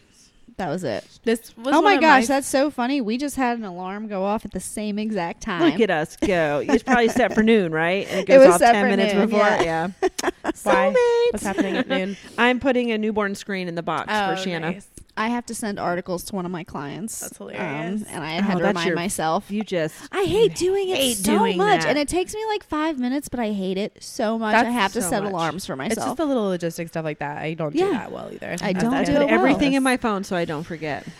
A: that was it.
B: This was
A: oh my gosh, that's so funny. We just had an alarm go off at the same exact time.
C: Look at us go. It's probably set for noon, right? And it
A: It
C: goes
A: was
C: off
A: set
C: 10
A: for
C: minutes
A: noon,
C: before.
A: yeah.
C: Yeah.
B: Why?
C: Soulmates.
B: What's happening at noon?
C: I'm putting a newborn screen in the box
B: Oh,
C: for Shanna.
B: nice.
A: I have to send articles to one of my clients.
B: That's hilarious.
A: Um, and I
C: Oh,
A: had to remind
C: your-
A: myself.
C: You just.
A: I hate doing it
C: hate
A: so
C: doing
A: much,
C: that.
A: and it takes me like five minutes, but I hate it so much. I
B: That's
A: have to
C: so
A: set
C: much.
A: alarms for myself.
B: It's
A: myself.
B: just the little logistic stuff like that. I don't
A: Yeah.
B: do that well either.
A: I don't
B: the
A: do it well.
C: everything in my phone so I don't forget.
B: this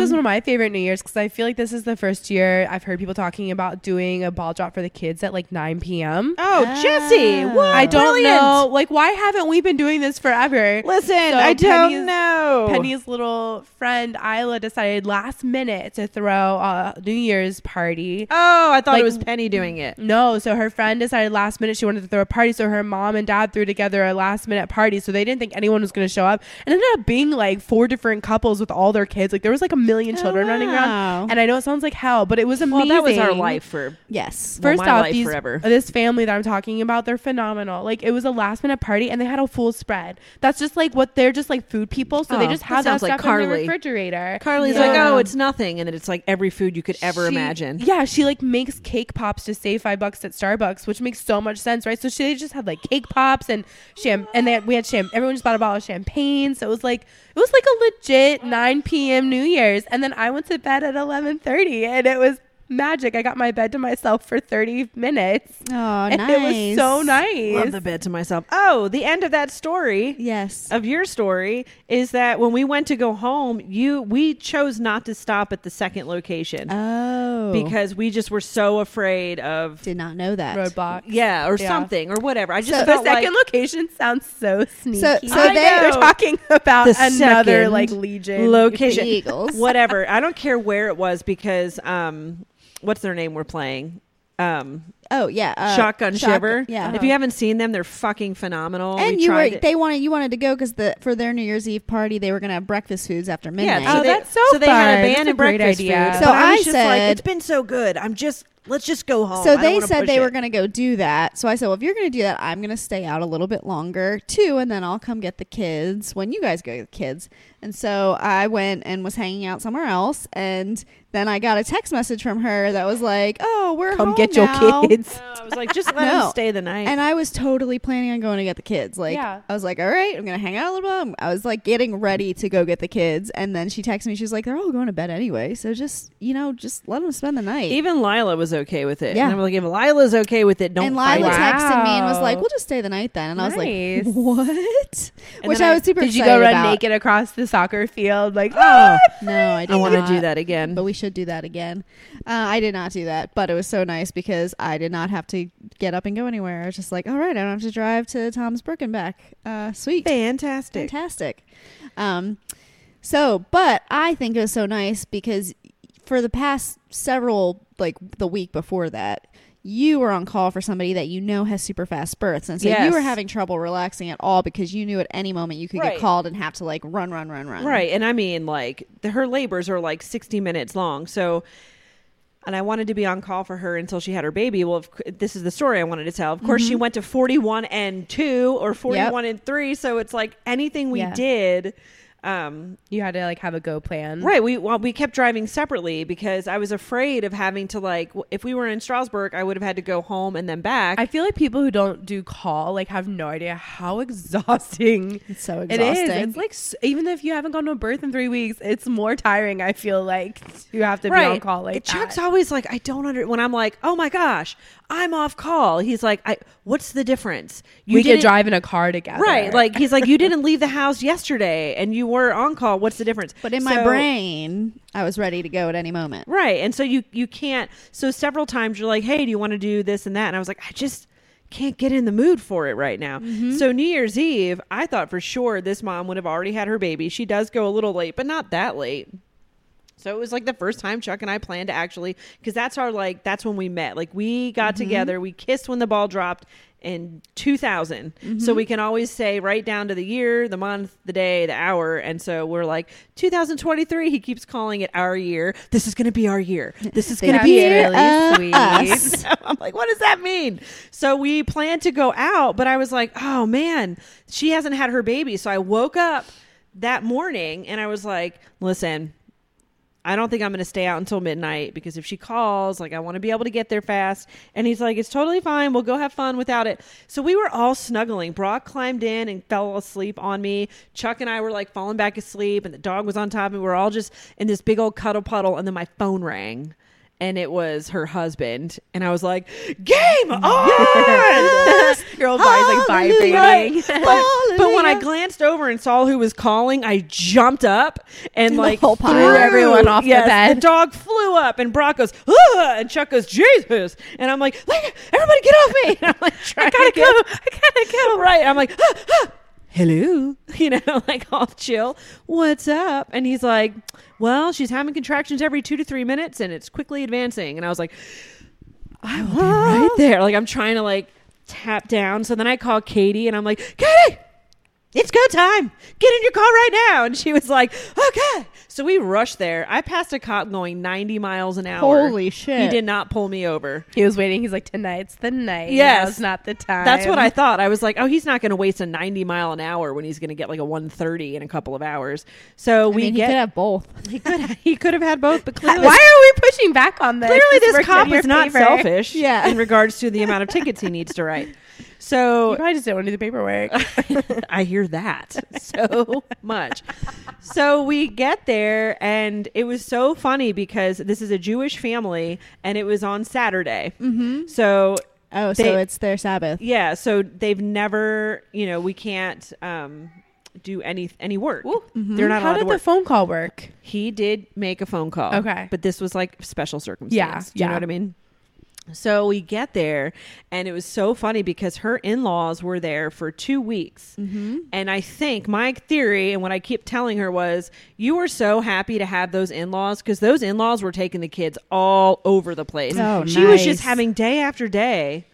B: is
A: Um,
B: one of my favorite New Year's because I feel like this is the first year I've heard people talking about doing a ball drop for the kids at like 9 p.m.
C: Oh,
A: Ah.
C: Jesse. What?
B: I don't
C: Brilliant.
B: know. Like, why haven't we been doing this forever?
C: Listen,
B: So
C: I don't
B: Penny's-
C: know.
B: Penny's little friend Isla decided last minute to throw a New Year's party.
C: Oh, I thought
B: Like-
C: it was Penny doing it.
B: No, so her friend decided last minute she wanted to throw a party, so her mom and dad threw together a last minute party. So they didn't think anyone was going to show up, and it ended up being like four different couples with all their kids. Like there was like a million children running
A: wow.
B: around. And I know it sounds like hell, but it was
C: Well,
B: amazing.
C: that was our life for
A: Yes.
C: Well,
B: First
C: my
B: off,
C: life
B: these,
C: forever.
B: this family that I'm talking about, they're phenomenal. Like it was a last minute party and they had a full spread. That's just like what they're just like food people, so oh, they
C: Oh,
B: just
C: that
B: have that
C: sounds
B: stuff
C: like
B: in the
C: Carly.
B: refrigerator.
C: Carly's like, oh, it's nothing, and then it's like every food you could ever
B: She-
C: imagine.
B: Yeah, she like makes cake pops to save five bucks at Starbucks, which makes so much sense, right? So she just had like cake pops and sham, and they had, we had sham. Everyone just bought a bottle of champagne, so it was like it was like a legit 9 p.m. New Year's, and then I went to bed at 11:30, and it was magic. I got my bed to myself for 30 minutes.
A: Oh,
B: and
A: nice.
B: It was so nice.
C: I love the bed to myself. Oh, the end of that story
A: Yes.
C: of your story is that when we went to go home, you we chose not to stop at the second location
A: oh.
C: because we just were so afraid of
A: did not know that.
B: roadblock.
C: yeah or
B: Yeah.
C: something or whatever. I just
A: So
B: The second
C: like
B: location sounds so sneaky.
A: So- so
C: I
A: they-
B: they're talking about
C: The
B: another like legion
C: location,
A: Eagles.
C: whatever. I don't care where it was because um, what's their name we're playing. Um,
A: Oh yeah. Uh,
C: Shotgun Shiver.
A: Yeah.
C: If you haven't seen them, they're fucking phenomenal.
A: and
C: We
A: you were
C: tried it.
A: they wanted you wanted to go because the for their New Year's Eve party they were gonna have breakfast foods after midnight.
B: Oh,
C: they,
B: that's so
C: So they had
B: fun.
C: a band
B: That's a
C: and
B: great
C: breakfast
B: idea.
C: food.
A: So
C: but I was
A: I
C: just like,
A: said-
C: it's been so good. I'm just let's just go home.
A: So
C: don't
A: they
C: wanna
A: said
C: push
A: they
C: it.
A: were going to go do that. So I said, well, if you're going to do that, I'm going to stay out a little bit longer too, and then I'll come get the kids when you guys go get the kids. And so I went and was hanging out somewhere else, and then I got a text message from her that was like, "Oh, we're
B: Come
A: home
B: get
A: now."
B: your kids.
C: No, I was like, just let
A: No.
C: them stay the night.
A: And I was totally planning on going to get the kids. Like,
B: Yeah.
A: I was like, all right, I'm going to hang out a little bit. I was like getting ready to go get the kids. And then she texted me. She was like, they're all going to bed anyway. So just, you know, just let them spend the night.
C: Even Lila was okay with it.
A: Yeah.
C: And I'm like, if Lila's okay with it, don't
A: and
C: fight
A: Lila.
B: Wow.
A: texted me and was like, we'll just stay the night then. And I was like, what?
C: And
A: Which I,
C: I-
A: was super
B: Did you go run
A: about.
B: naked across the soccer field? Like,
C: Oh,
A: No, I did
C: I want to do that again.
A: But we should do that again. Uh, I did not do that, but it was so nice because I did not have to get up and go anywhere. I was just like, all right, I don't have to drive to Tom's Brook and back. Uh, sweet.
C: Fantastic.
A: Fantastic. Um, so, but I think it was so nice because for the past several, like the week before that, you were on call for somebody that you know has super fast births. And so you were having trouble relaxing at all because you knew at any moment you could
C: Right.
A: get called and have to like run, run, run, run.
C: Right. And I mean, like, the, her labors are like 60 minutes long. So, and I wanted to be on call for her until she had her baby. Well, cou- this is the story I wanted to tell. Of course,
A: Mm-hmm.
C: she went to 41 and 2 or 41 and 3. So it's like anything we
A: Yeah.
C: did. Um,
B: you had to like have a go plan.
C: Right. We well, we kept driving separately because I was afraid of having to like if we were in Strasburg, I would have had to go home and then back.
B: I feel like people who don't do call like have no idea how exhausting
A: It's so
B: it
A: exhausting.
B: is. It's like even if you haven't gone to a birth in three weeks, it's more tiring. I feel like you have to be on call like
C: And Chuck's
B: that.
C: always like, I don't under when I'm like, oh my gosh, I'm off call. He's like, I what's the difference?
B: we could
C: didn't-
B: drive in a car together,
C: Right. Like he's like, you didn't leave the house yesterday and you were on call. What's the difference?
A: But in my brain, I was ready to go at any moment.
C: Right. And so you you can't so several times you're like, "Hey, do you want to do this and that?" And I was like, "I just can't get in the mood for it right now." Mm-hmm. So New Year's Eve, I thought for sure this mom would have already had her baby. She does go a little late, but not that late. So it was like the first time Chuck and I planned to actually cuz that's our like that's when we met. Like we got mm-hmm. together, we kissed when the ball dropped in 2000. So we can always say right down to the year, the month, the day, the hour. And so we're like 2023, he keeps calling it our year. This is going to be our year. This is going to be
B: really
A: uh,
B: sweet.
A: us.
C: I'm like, what does that mean? So we planned to go out, but I was like, oh man, she hasn't had her baby. So I woke up that morning and I was like, listen, I don't think I'm going to stay out until midnight because if she calls, like I want to be able to get there fast. And he's like, it's totally fine. We'll go have fun without it. So we were all snuggling. Brock climbed in and fell asleep on me. Chuck and I were like falling back asleep, and the dog was on top of. We were all just in this big old cuddle puddle. And then my phone rang. And it was her husband, and I was like, "Game on!"
B: Your old body's like vibrating.
C: But, but when I glanced over and saw who was calling, I jumped up and like
A: whole pile.
C: threw
B: everyone off the bed.
C: The dog flew up and Brock goes, ah! and Chuck goes, Jesus. And I'm like, like, everybody get off me. And I'm like, I
B: gotta go. I gotta go.
C: Right. I'm like, ah, ah, hello, you know, like all chill. What's up? And he's like, well, she's having contractions every two to three minutes and it's quickly advancing. And I was like, I will be right there. Like I'm trying to like tap down. So then I call Katie and I'm like, Katie, it's go time. Get in your car right now. And she was like, okay. So we rushed there. I passed a cop going 90 miles an hour.
A: Holy shit.
C: He did not pull me over.
B: He was waiting. He's like, tonight's the night.
C: Yes.
B: Now's not the time.
C: That's what I thought. I was like, oh, he's not going to waste a 90 mile an hour when he's going to get like a 130 in a couple of hours. So
A: I
C: we
A: mean,
C: get.
A: he could have both.
C: he could he could have had both, but clearly,
B: Why are we pushing back on this?
C: clearly this
B: worked
C: cop is not
B: favor.
C: selfish.
A: Yeah.
C: in regards to the amount of tickets he needs to write.
B: You
C: So
B: probably just don't want to do the paperwork.
C: I hear that so much. So we get there, and it was so funny because this is a Jewish family, and it was on Saturday. Mm-hmm. So
A: Oh, so it's their Sabbath.
C: yeah, so they've never, you know, we can't um, do any any work. They're not
B: How
C: allowed to
B: did the phone call work?
C: he did make a phone call.
B: Okay.
C: but this was like special circumstance.
B: Yeah,
C: do you know what I mean? So we get there, and it was so funny because her in laws were there for two weeks. Mm-hmm. And I think my theory, and what I keep telling her was, you were so happy to have those in laws because those in laws were taking the kids all over the place.
A: Oh,
C: she was just having day after day.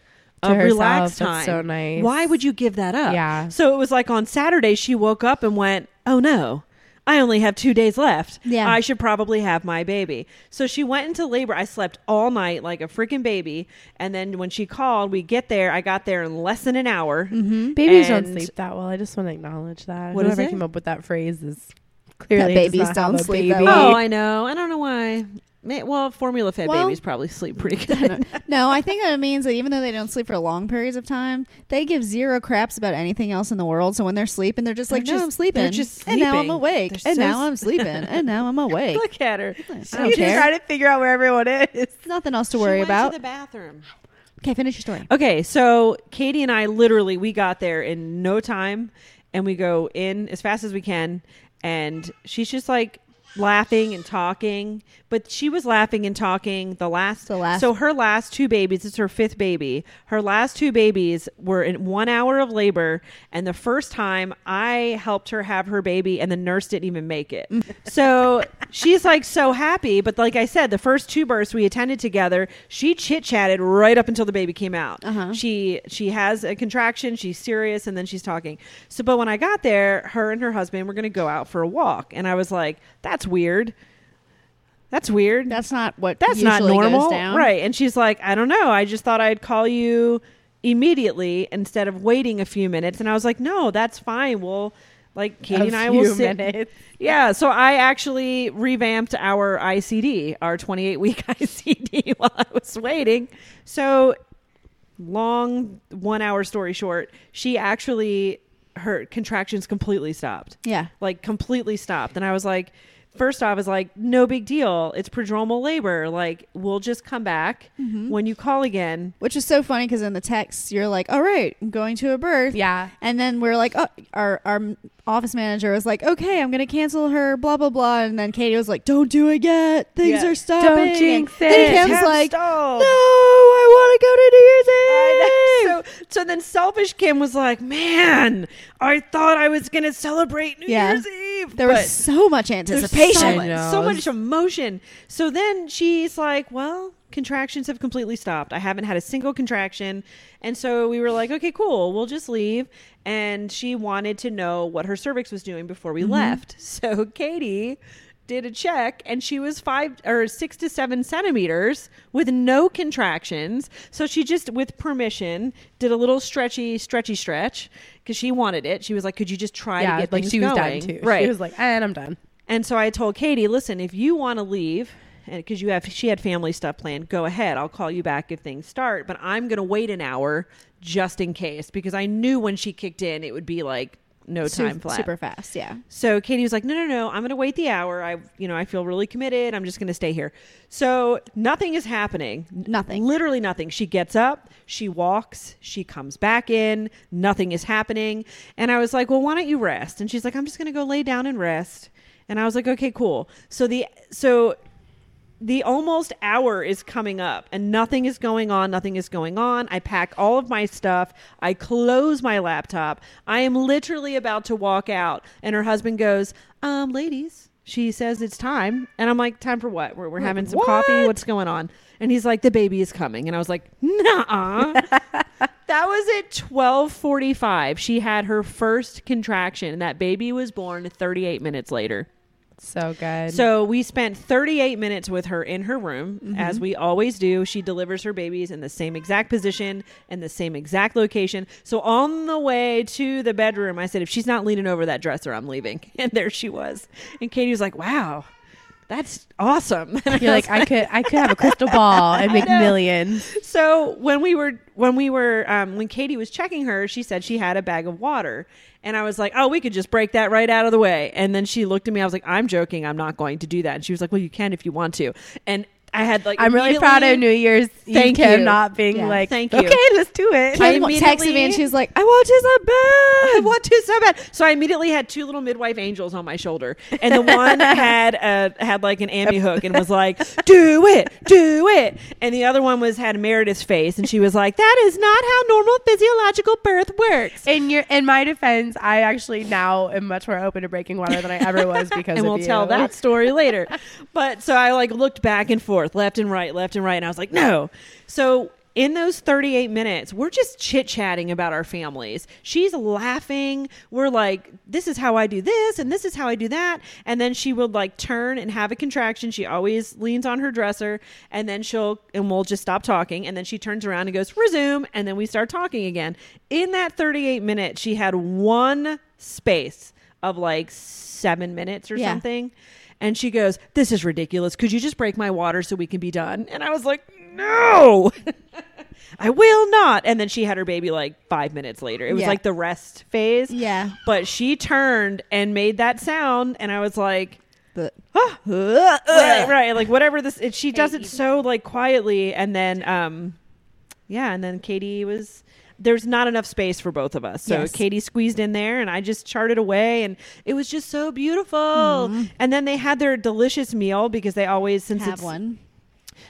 C: Of
B: herself.
C: relaxed
B: That's
C: time.
B: so nice.
C: Why would you give that up?
B: Yeah.
C: So it was like on Saturday, she woke up and went, "Oh no, I only have two days left.
A: Yeah.
C: I should probably have my baby. So she went into labor. I slept all night like a freaking baby. And then when she called, we get there. I got there in less than an hour.
A: Mm-hmm.
B: Babies
C: And-
B: don't sleep that well. I just want to acknowledge that.
C: What is
B: Whoever came up with that phrase is clearly
A: That
B: does
A: babies
B: not
A: don't
B: have a
A: sleep that
B: baby.
A: well.
C: Oh, I know. I don't know why. May- Well, formula fed
A: Well-
C: babies probably sleep pretty good.
A: no, I think that means that even though they don't sleep for long periods of time, they give zero craps about anything else in the world. So when they're sleeping, they're just
C: They're
A: like, no, I'm sleeping.
C: they're just
A: And now I'm awake.
C: They're
A: And
C: so
A: now
C: s-
A: I'm sleeping. and now I'm awake.
C: Look at her.
A: I
B: You
A: don't
B: just
A: care.
B: try to figure out where everyone is.
A: It's nothing else to
C: She
A: worry
C: went
A: about.
C: To the bathroom.
A: okay, finish your story.
C: Okay, so Katie and I literally we got there in no time and we go in as fast as we can and she's just like laughing and talking, but she was laughing and talking the last
A: The last-
C: So her last two babies, it's her fifth baby. Her last two babies were in 1 hour of labor and the first time I helped her have her baby and the nurse didn't even make it. so she's like so happy, but like I said, the first two births we attended together, she chit-chatted right up until the baby came out.
A: Uh-huh.
C: She she has a contraction, she's serious and then she's talking. So but when I got there, her and her husband were going to go out for a walk and I was like, that's weird. That's weird.
A: That's not what
C: That's not normal.
A: goes down.
C: Right. And she's like, I don't know. I just thought I'd call you immediately instead of waiting a few minutes. And I was like, no, that's fine. We'll like Katie
B: A
C: and I will sit.
B: minutes.
C: Yeah. So I actually revamped our ICD, our 28 week ICD while I was waiting. So long one hour story short, she actually her contractions completely stopped
A: Yeah.
C: like completely stopped. And I was like, first off, is like, no big deal. It's prodromal labor. Like, we'll just come back
A: Mm-hmm.
C: when you call again.
A: Which is so funny because in the text you're like, "All right, I'm going to a birth."
B: Yeah.
A: And then we're like, oh, our our office manager was like, "Okay, I'm gonna cancel her." Blah blah blah. And then Katie was like, "Don't do it yet. Things
C: Yeah.
A: are stopping."
B: Don't jinx
A: And
B: it.
A: Kim's like,
C: stalled.
A: "No, I want to go to New Year's Eve."
C: So, so then selfish Kim was like, man, I thought I was going to celebrate New
A: Yeah.
C: Year's Eve.
A: there
C: but
A: was so much
C: there's
A: anticipation.
C: So, much-
B: know.
C: so much emotion. So then she's like, well, contractions have completely stopped. I haven't had a single contraction. And so we were like, okay, cool. We'll just leave. And she wanted to know what her cervix was doing before we mm-hmm. left. So Katie did a check and she was five or six to seven centimeters with no contractions. So she just, with permission, did a little stretchy, stretchy stretch because she wanted it. She was like, could you just try
B: yeah,
C: to get
B: like
C: things
B: she was
C: going?
B: done too.
C: Right.
B: She was like, and I'm done.
C: And so I told Katie, listen, if you want to leave, and because you have, she had family stuff planned, go ahead. I'll call you back if things start. But I'm going to wait an hour just in case because I knew when she kicked in, it would be like no time flat.
A: super fast. Yeah.
C: So Katie was like, "No, no, no! I'm going to wait the hour. I, you know, I feel really committed. I'm just going to stay here." So nothing is happening.
A: Nothing.
C: Literally nothing. She gets up, she walks, she comes back in. Nothing is happening. And I was like, "Well, why don't you rest?" And she's like, "I'm just going to go lay down and rest." And I was like, "Okay, cool." So the so the almost hour is coming up and nothing is going on nothing is going on. I pack all of my stuff. I close my laptop. I am literally about to walk out. And her husband goes um ladies she says it's time. And i'm like time for what? We're, we're having some coffee? what's going on? And he's like the baby is coming. And i was like nah That was at 12:45. She had her first contraction. And that baby was born 38 minutes later.
B: So good.
C: So we spent 38 minutes with her in her room, mm-hmm. as we always do. She delivers her babies in the same exact position and the same exact location. So on the way to the bedroom, I said, if she's not leaning over that dresser, I'm leaving. And there she was. And Katie was like, wow, that's awesome. And I
B: You're
C: was
B: like, I could, I could have a crystal ball and make millions.
C: so when we were when we were um, when Katie was checking her, she said she had a bag of water, and I was like, "Oh, we could just break that right out of the way." And then she looked at me. I was like, "I'm joking. I'm not going to do that." And she was like, "Well, you can if you want to." And I had like
B: I'm really proud of New Year's Eve
C: Thank
B: Kim
C: you.
B: not being
A: Yeah,
B: like,
C: thank you.
B: okay, let's do it.
C: I
A: texted me and she's like, I want to so bad.
C: I want to so bad. So I immediately had two little midwife angels on my shoulder, and the one had a had like an amnihook and was like, "Do it, do it," and the other one was had Meredith's face, and she was like, "That is not how normal physiological birth works."
B: in your, in my defense, I actually now am much more open to breaking water than I ever was because
C: and we'll
B: you.
C: tell that story later. But so I like looked back and forth, left and right, left and right, and I was like, no. So in those 38 minutes, we're just chit chatting about our families. She's laughing. We're like, this is how I do this, and this is how I do that. And then she would like turn and have a contraction. She always leans on her dresser, and then she'll, and we'll just stop talking. And then she turns around and goes, resume. And then we start talking again. In that 38 minutes, she had one space of like seven minutes or
A: Yeah.
C: something. And she goes, This is ridiculous. Could you just break my water so we can be done? And I was like, No, I will not. And then she had her baby like five minutes later. It was
A: Yeah.
C: like the rest phase.
A: Yeah.
C: But she turned and made that sound. And I was like,
A: The,
C: "Ah." right, right. Like whatever this, it, she does it so like quietly. And then, um, yeah. And then Katie was, there's not enough space for both of us. So
A: Yes.
C: Katie squeezed in there and I just charted away and it was just so beautiful. Mm-hmm. And then they had their delicious meal because they always, since
A: have
C: it's,
A: one.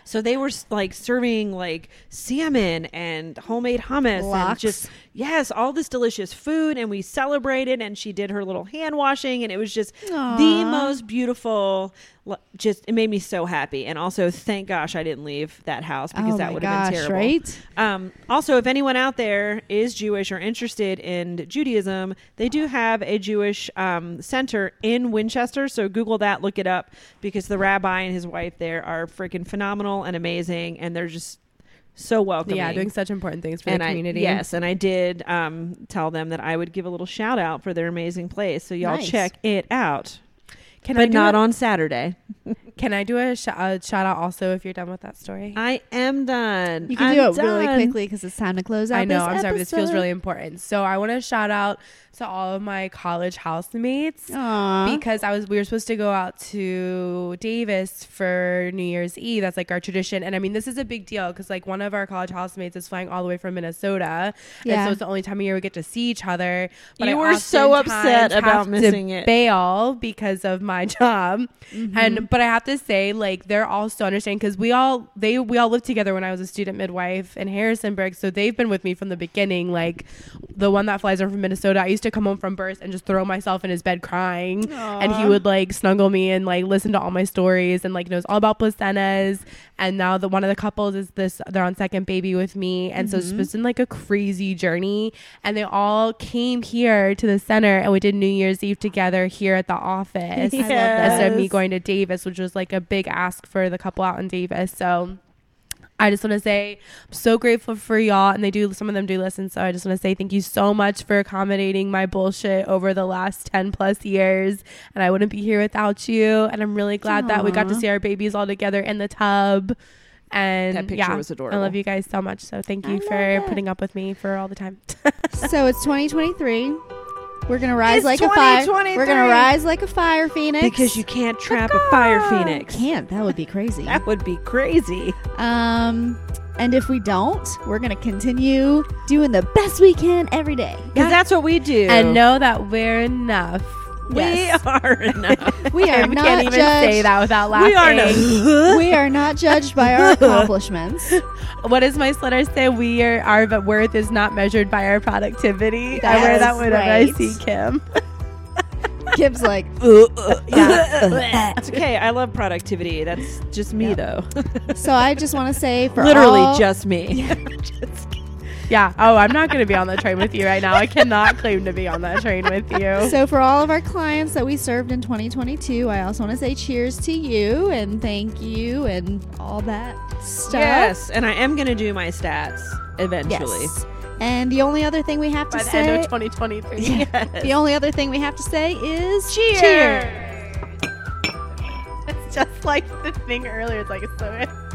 C: so they were like serving like salmon and homemade hummus and just yes, all this delicious food and we celebrated and she did her little hand washing and it was just the most beautiful just it made me so happy and also thank gosh I didn't leave that house because
A: oh
C: that would have been terrible.
A: right?
C: Um, also, if anyone out there is Jewish or interested in Judaism, they do have a Jewish um, center in Winchester. So Google that, look it up, because the rabbi and his wife there are freaking phenomenal and amazing, and they're just so welcoming.
B: Yeah, doing such important things for
C: and
B: the
C: I,
B: community.
C: yes, and I did um, tell them that I would give a little shout out for their amazing place. So y'all
A: Nice.
C: check it out,
B: Can
C: but
B: do
C: not
B: a,
C: on Saturday.
B: Can I do a, sh- a shout out also if you're done with that story?
C: I am done.
A: You can
C: I'm
A: do it really quickly because it's time to close out.
B: I know.
A: This
B: I'm sorry, but this feels really important. So I want to shout out to all of my college housemates
A: Aw.
B: because I was we were supposed to go out to Davis for New Year's Eve. That's like our tradition, and I mean this is a big deal because like one of our college housemates is flying all the way from Minnesota, and so it's the only time of year we get to see each other.
C: You
B: I
C: were so upset about missing it.
B: Bail because of my job,
A: Mm-hmm.
B: and but I have to say like they're all so understanding because we all they we all lived together when I was a student midwife in Harrisonburg, so they've been with me from the beginning. Like the one that flies over from Minnesota, I used to come home from birth and just throw myself in his bed crying, and he would like snuggle me and like listen to all my stories and like knows all about placentas. And now the one of the couples is this they're on second baby with me, and so
A: Mm-hmm.
B: it's just been like a crazy journey. And they all came here to the center, and we did New Year's Eve together here at the office
A: I love
B: instead of me going to Davis, which was like a big ask for the couple out in Davis. So I just want to say I'm so grateful for y'all, and they do. Some of them do listen, so I just want to say thank you so much for accommodating my bullshit over the last ten plus years. And I wouldn't be here without you. And I'm really glad that we got to see our babies all together in the tub. And
C: That picture
B: yeah,
C: was adorable.
B: I love you guys so much. So thank you
A: I
B: for putting up with me for all the time.
A: so it's 2023. We're gonna rise
C: It's
A: like a fire. We're gonna rise like a fire phoenix.
C: because you can't trap a fire phoenix.
A: can't. That would be crazy.
C: That would be crazy.
A: Um, and if we don't, we're gonna continue doing the best we can every day.
C: Because that's what we do.
B: and know that we're enough.
C: We are enough.
A: We are
B: I
A: not
B: can't even
A: judged.
B: say that without laughing.
C: we are enough.
A: we are not judged by our accomplishments.
B: What does my sweater say? We are our worth is not measured by our productivity. I wear that
A: That's
B: whenever
A: right.
B: I see Kim.
A: Kim's like,
B: yeah.
C: It's okay. I love productivity. That's just me,
A: Yeah.
C: though.
A: so I just want to say for
C: Literally
A: all-
C: just me.
B: Yeah. Oh, I'm not going to be on the train with you right now. I cannot claim to be on that train with you.
A: So for all of our clients that we served in 2022, I also want to say cheers to you and thank you and all that stuff.
C: Yes, and I am gonna do my stats eventually.
A: Yes. And the only other thing we have to
B: By the
A: say
B: end of 2023.
C: Yes.
A: the only other thing we have to say is
B: Cheers. It's just like the thing earlier. It's like it's so.